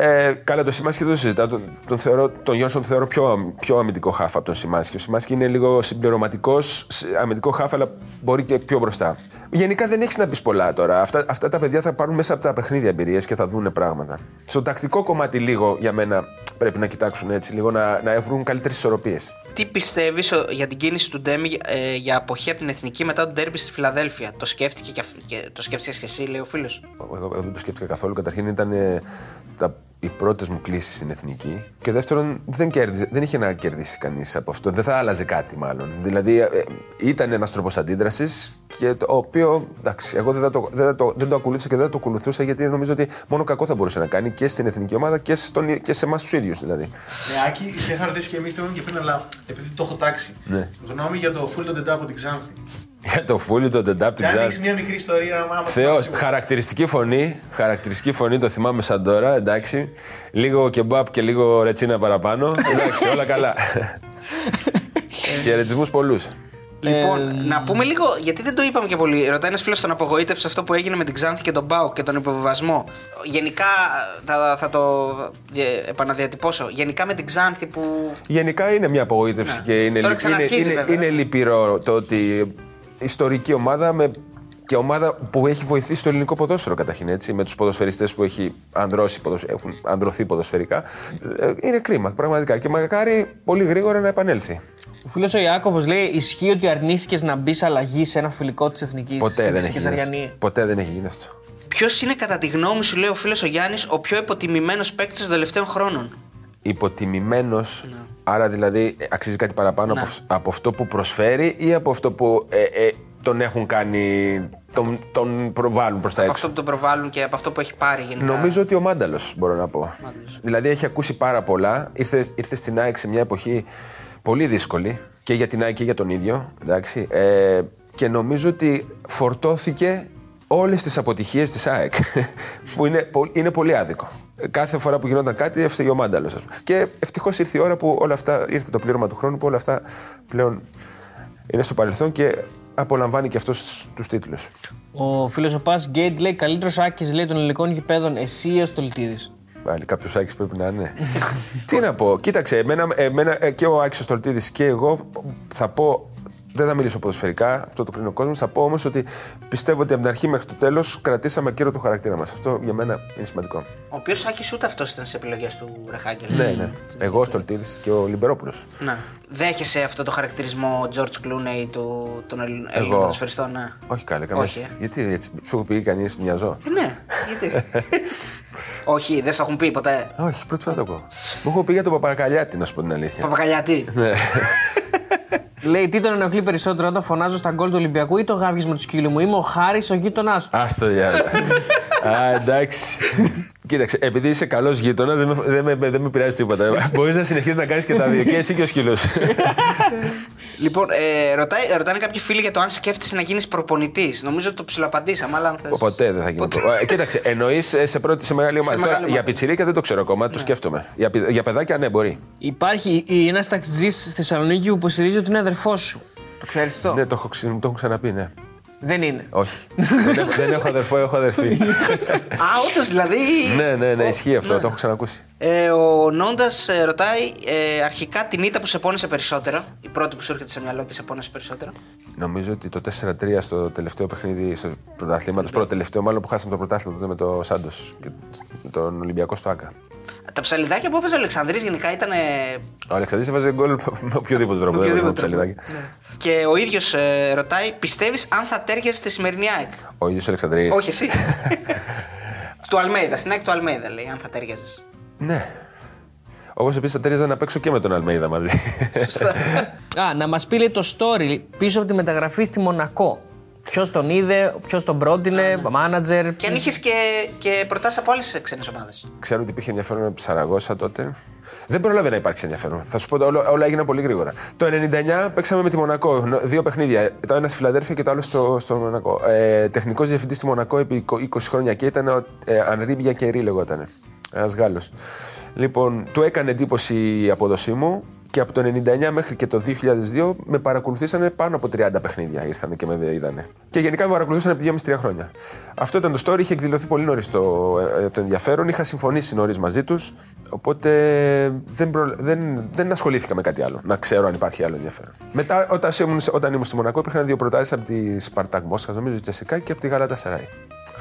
Ε, καλά, το Σιμάνσκι δεν το συζητάω. Τον, τον, θεωρώ, τον Γιόνσον τον θεωρώ πιο, πιο αμυντικό χάφ από τον Σιμάνσκι. Ο Σιμάνσκι είναι λίγο συμπληρωματικός αμυντικό χάφ, αλλά μπορεί και πιο μπροστά. Γενικά δεν έχεις να πεις πολλά τώρα. Αυτά, αυτά τα παιδιά θα πάρουν μέσα από τα παιχνίδια εμπειρίες και θα δουν πράγματα. Στο τακτικό κομμάτι, λίγο για μένα πρέπει να κοιτάξουν έτσι, λίγο να, να βρουν καλύτερες ισορροπίες.
Τι πιστεύεις για την κίνηση του Ντέμι ε, για αποχή από την εθνική μετά τον τέρμπι στη Φιλαδέλφια; Το σκέφτηκε και, και το σκέφτηκε και εσύ, λέει ο φίλος;
Εγώ, εγώ δεν το σκέφτηκα καθόλου. Καταρχήν ήταν ε, τα οι πρώτες μου κλήσεις στην εθνική. Και δεύτερον, δεν, κέρδιζε, δεν είχε να κερδίσει κανείς από αυτό. Δεν θα άλλαζε κάτι, μάλλον. Δηλαδή, ε, ήταν ένας τρόπος αντίδρασης και το οποίο εντάξει, εγώ δεν, το, δεν, το, δεν το ακολούθησα και δεν το ακολουθούσα γιατί νομίζω ότι μόνο κακό θα μπορούσε να κάνει και στην εθνική ομάδα και, στον, και σε εμάς τους ίδιους δηλαδή.
Ναι, Άκη, σε είχα ρωτήσει και εμείς και πριν, αλλά επειδή το έχω τάξει.
Ναι.
Γνώμη για το full τον από την Ξάνθη.
Για το φούλι, το τεντάπ, την
Κάνει μια μικρή ιστορία, άμα
Θεός, χαρακτηριστική φωνή. Χαρακτηριστική φωνή, το θυμάμαι σαν τώρα, εντάξει. Λίγο κεμπάπ και λίγο ρετσίνα παραπάνω. εντάξει, όλα καλά. Χαιρετισμούς πολλούς.
Λοιπόν,
Ε,
να πούμε λίγο, γιατί δεν το είπαμε και πολύ. Ρωτάει ένας φίλος τον απογοήτευσε αυτό που έγινε με την Ξάνθη και τον Μπάουκ και τον υποβιβασμό. Γενικά, θα, θα το ε, επαναδιατυπώσω. Γενικά με την Ξάνθη που.
Γενικά είναι μια απογοήτευση
Ναι.
και είναι,
Τώρα
λυ- είναι,
ξαναρχίζει,
είναι,
βέβαια.
είναι λυπηρό το ότι ιστορική ομάδα με και ομάδα που έχει βοηθήσει το ελληνικό ποδόσφαιρο καταρχήν έτσι, με τους ποδοσφαιριστές που έχει ανδρώσει, ποδοσ- έχουν ανδρωθεί ποδοσφαιρικά. ε, Είναι κρίμα πραγματικά και μακάρι πολύ γρήγορα να επανέλθει.
Ο φίλος ο Ιάκωβος λέει: Ισχύει ότι αρνήθηκες να μπεις αλλαγή σε ένα φιλικό της εθνικής.
Ποτέ δεν, έχει γίνει αυτό. Ποτέ δεν έχει γίνει αυτό.
Ποιος είναι κατά τη γνώμη σου, λέει ο φίλος ο Γιάννης, ο πιο υποτιμημένος παίκτης των τελευταίων χρόνων;
Υποτιμημένος, άρα δηλαδή ε, αξίζει κάτι παραπάνω
Ναι.
από, από αυτό που προσφέρει ή από αυτό που ε, ε, τον έχουν κάνει, τον, τον προβάλλουν προς τα
Από
έξω;
αυτό που τον προβάλλουν και από αυτό που έχει πάρει γενικά.
Νομίζω ότι ο Μάνταλος μπορώ να πω. Δηλαδή έχει ακούσει πάρα πολλά. Ήρθε, ήρθε στην ΑΕΚ σε μια εποχή πολύ δύσκολη και για την ΑΕΚ και για τον ίδιο. Εντάξει. Ε, και νομίζω ότι φορτώθηκε όλες τις αποτυχίες της ΑΕΚ. που είναι, πο- είναι πολύ άδικο. Κάθε φορά που γινόταν κάτι έφταιγε ο Μάνταλος. Και ευτυχώς ήρθε η ώρα που όλα αυτά, ήρθε το πλήρωμα του χρόνου που όλα αυτά πλέον είναι στο παρελθόν και απολαμβάνει και αυτός τους τίτλους.
Ο φίλος ο Πας Γκέιντ λέει: Καλύτερος άκης λέει των ελληνικών γηπέδων, εσύ ή ο Στολτίδης.
Πάλι κάποιος Άκης πρέπει να είναι. Τι να πω, κοίταξε, εμένα, εμένα ε, και ο Άκης ο Στολτίδης και εγώ θα πω. Δεν θα μιλήσω ποδοσφαιρικά, αυτό το κρίνει ο κόσμος. Θα πω όμως ότι πιστεύω ότι από την αρχή μέχρι το τέλος κρατήσαμε κύριο του χαρακτήρα μας. Αυτό για μένα είναι σημαντικό.
Ο οποίος Άκη ούτε αυτός ήταν στι επιλογές του Ρεχάγκελ.
Ναι, ναι. Εγώ, ο Στολτίδη και ο Λιμπερόπουλος.
Ναι. Δέχεσαι αυτό το χαρακτηρισμό George Clooney του, των Ελλ- Ελλήνων
Εγώ.
ποδοσφαιριστών, ναι.
Όχι καλέ, καμία.
Όχι, ε.
Γιατί έτσι, σου έχω πει κανείς μοιαζό.
Ε, ναι, γιατί; Όχι, δεν σε έχουν πει ποτέ;
Όχι, πρώτη φορά το ακούω. Μου έχω πει για τον Παπαρακαλιάτη, να σου πω την αλήθεια.
Παπακαλιάτη.
Ναι.
Λέει: Τι τον ενοχλεί περισσότερο όταν φωνάζω στα γκολ του Ολυμπιακού ή το γάβγισμα τους σκύλου μου; Είμαι ο Χάρης, ο γείτονάς του.
Άστο διάλογο. Α, εντάξει. Κοίταξε, επειδή είσαι καλός γείτονα, δεν, με, δεν, με, δεν με πειράζει τίποτα. Μπορείς να συνεχίσεις να κάνεις και τα δύο. Και εσύ και ο σκύλος.
Λοιπόν, ε, ρωτάει, ρωτάνε κάποιοι φίλοι για το αν σκέφτεσαι να γίνεις προπονητής. Νομίζω ότι το ψιλοαπαντήσαμε, αλλά αν θες...
Ποτέ δεν θα γίνει.
Ποτέ.
Ε, Κοίταξε, εννοείς σε, πρώτη, σε μεγάλη ομάδα.
μεγάλη
Τώρα,
ομάδα.
για πιτσιρίκα δεν το ξέρω ακόμα, το σκέφτομαι. Για, πη- για παιδάκια, ναι, μπορεί.
Υπάρχει ένας ταξιτζής στη Θεσσαλονίκη που υποστηρίζει ότι είναι αδερφός σου. Το ξέρεις αυτό;
Ναι, το έχω, ξε- το έχω ξαναπεί, ναι.
Δεν είναι.
Όχι. δεν, έχω, δεν έχω αδερφό, έχω αδερφή.
Α, όντως δηλαδή.
ναι, ναι, ναι,
Ο-
ισχύει αυτό,
ναι.
το έχω ξανακούσει.
Ε, ο Νόντας ε, ρωτάει ε, αρχικά την ήττα που σε πόνεσε περισσότερα. Η πρώτη που σου έρχεται στο μυαλό και σε πόνεσε περισσότερα.
Νομίζω ότι το 4-3 στο τελευταίο παιχνίδι στο πρωταθλήματο, πρώτο τελευταίο μάλλον που χάσαμε το πρωτάθλημα τότε με το Σάντος και τον Ολυμπιακό στο Άκα.
Τα ψαλιδάκια που έβαζε ο Αλεξανδρής γενικά ήταν.
Ο Αλεξανδρής έβαζε γκολ με οποιοδήποτε τρόπο.
Με
δεν
οποιοδήποτε
έβαζε
τρόπο.
ψαλιδάκια.
Και ο ίδιος ε, ρωτάει, πιστεύεις αν θα τέριαζε στη σημερινή ΑΕΚ;
Ο ίδιος ο Αλεξανδρής.
Όχι εσύ. του Αλμέιδα, στην ΑΕΚ του Αλμέιδα λέει, αν θα τέριαζες.
Ναι. Όπως επίσης θα τέριαζα να παίξω και με τον Αλμέιδα μαζί.
Α, να μας πει λέει, το story πίσω από τη μεταγραφή στη Μονακό. Ποιος τον είδε, ποιος τον πρότεινε, μάνατζερ.
Και αν είχες και, και προτάσεις από άλλες ξένες ομάδες.
Ξέρω ότι υπήρχε ενδιαφέρον από τη Σαραγώσα τότε. Δεν πρόλαβε να υπάρξει ενδιαφέρον. Θα σου πω, όλα, όλα έγιναν πολύ γρήγορα. Το 99 παίξαμε με τη Μονακό. νο- Δύο παιχνίδια. Το ένας στη Φιλαδέρφια και το άλλο στο, στο Μονακό. Ε, Τεχνικός διευθυντής στη Μονακό επί 20 χρόνια και ήταν ο ε, Ανρί Μπιακερί λεγόταν. Ένας Γάλλος. Λοιπόν, του έκανε εντύπωση η απόδοσή μου και από το 99 μέχρι και το 2002 με παρακολουθήσανε πάνω από 30 παιχνίδια. Ήρθανε και με είδανε. Και γενικά με παρακολουθήσανε επί 2,5-3 χρόνια. Αυτό ήταν το story, είχε εκδηλωθεί πολύ νωρίς το, ε, το ενδιαφέρον. Είχα συμφωνήσει νωρίς μαζί τους. Οπότε δεν, προ, δεν, δεν ασχολήθηκα με κάτι άλλο. Να ξέρω αν υπάρχει άλλο ενδιαφέρον. Μετά, όταν ήμουν, όταν ήμουν στη Μονακό, υπήρχαν δύο προτάσεις από τη Σπαρτάκ Μόσχα, νομίζω, τη Τσεσικά και από τη Γαλάτα Σαράι.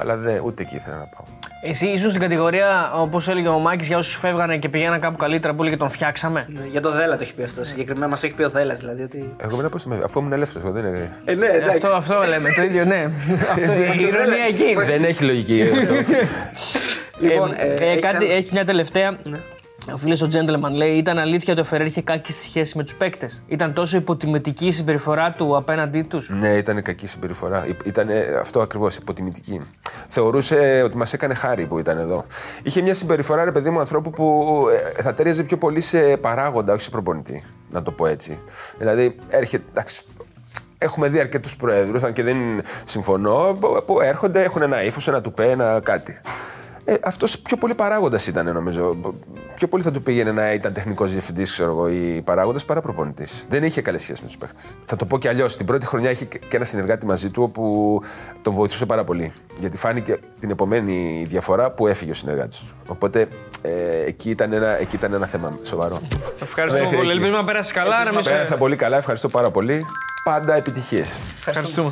Αλλά δεν, ούτε εκεί ήθελα να πάω.
Εσύ ήσουν στην κατηγορία, όπως έλεγε ο Μάκης, για όσους φεύγανε και πηγαίναν κάπου καλύτερα που έλεγε τον φτιάξαμε.
Ναι, Για το Δέλα το έχει πει αυτό. Συγκεκριμένα μας έχει πει ο Δέλας. Δηλαδή ότι.
Εγώ μετά πώς αφού ήμουν ελεύθερος, δεν είναι.
Ε, ναι,
Αυτό, αυτό λέμε, το ίδιο, ναι. αυτό, η ηρωνία εκεί είναι.
δεν έχει λογική αυτό.
Λοιπόν,
Ε,
ε,
ε,
έχει
κάτι,
ένα-
έχει μια τελευταία. Ο φίλος ο Gentleman λέει: Ήταν αλήθεια ότι ο Φεραίρ είχε κάκη σχέση με τους παίκτες. Ήταν τόσο υποτιμητική η συμπεριφορά του απέναντί τους.
Ναι, ήταν κακή συμπεριφορά. Ήταν αυτό ακριβώς, υποτιμητική. Θεωρούσε ότι μας έκανε χάρη που ήταν εδώ. Είχε μια συμπεριφορά, ρε παιδί μου, ανθρώπου που ε, θα τέριαζε πιο πολύ σε παράγοντα, όχι σε προπονητή. Να το πω έτσι. Δηλαδή, έρχεται. Εντάξει, έχουμε δει αρκετούς προέδρους, αν και δεν συμφωνώ, που- που έρχονται, έχουν ένα ύφος, ένα τουπέ, ένα κάτι. Ε, Αυτός πιο πολύ παράγοντας ήταν, νομίζω. Πιο πολύ θα του πήγαινε να ήταν τεχνικός διευθυντής, ξέρω εγώ, ή παράγοντας παρά προπονητής. Δεν είχε καλές σχέσεις με τους παίχτε. Θα το πω και αλλιώς. Την πρώτη χρονιά είχε και ένα συνεργάτη μαζί του, όπου τον βοηθούσε πάρα πολύ. Γιατί φάνηκε την επομένη διαφορά που έφυγε ο συνεργάτης του. Οπότε ε, εκεί, ήταν ένα, εκεί ήταν ένα θέμα σοβαρό.
Ευχαριστούμε
Μέχρι
πολύ.
εκεί.
Ελπίζουμε να πέρασε καλά. να μην σε-
Πέρασα πολύ καλά, ευχαριστώ πάρα πολύ. Πάντα επιτυχίες.
Ευχαριστούμε.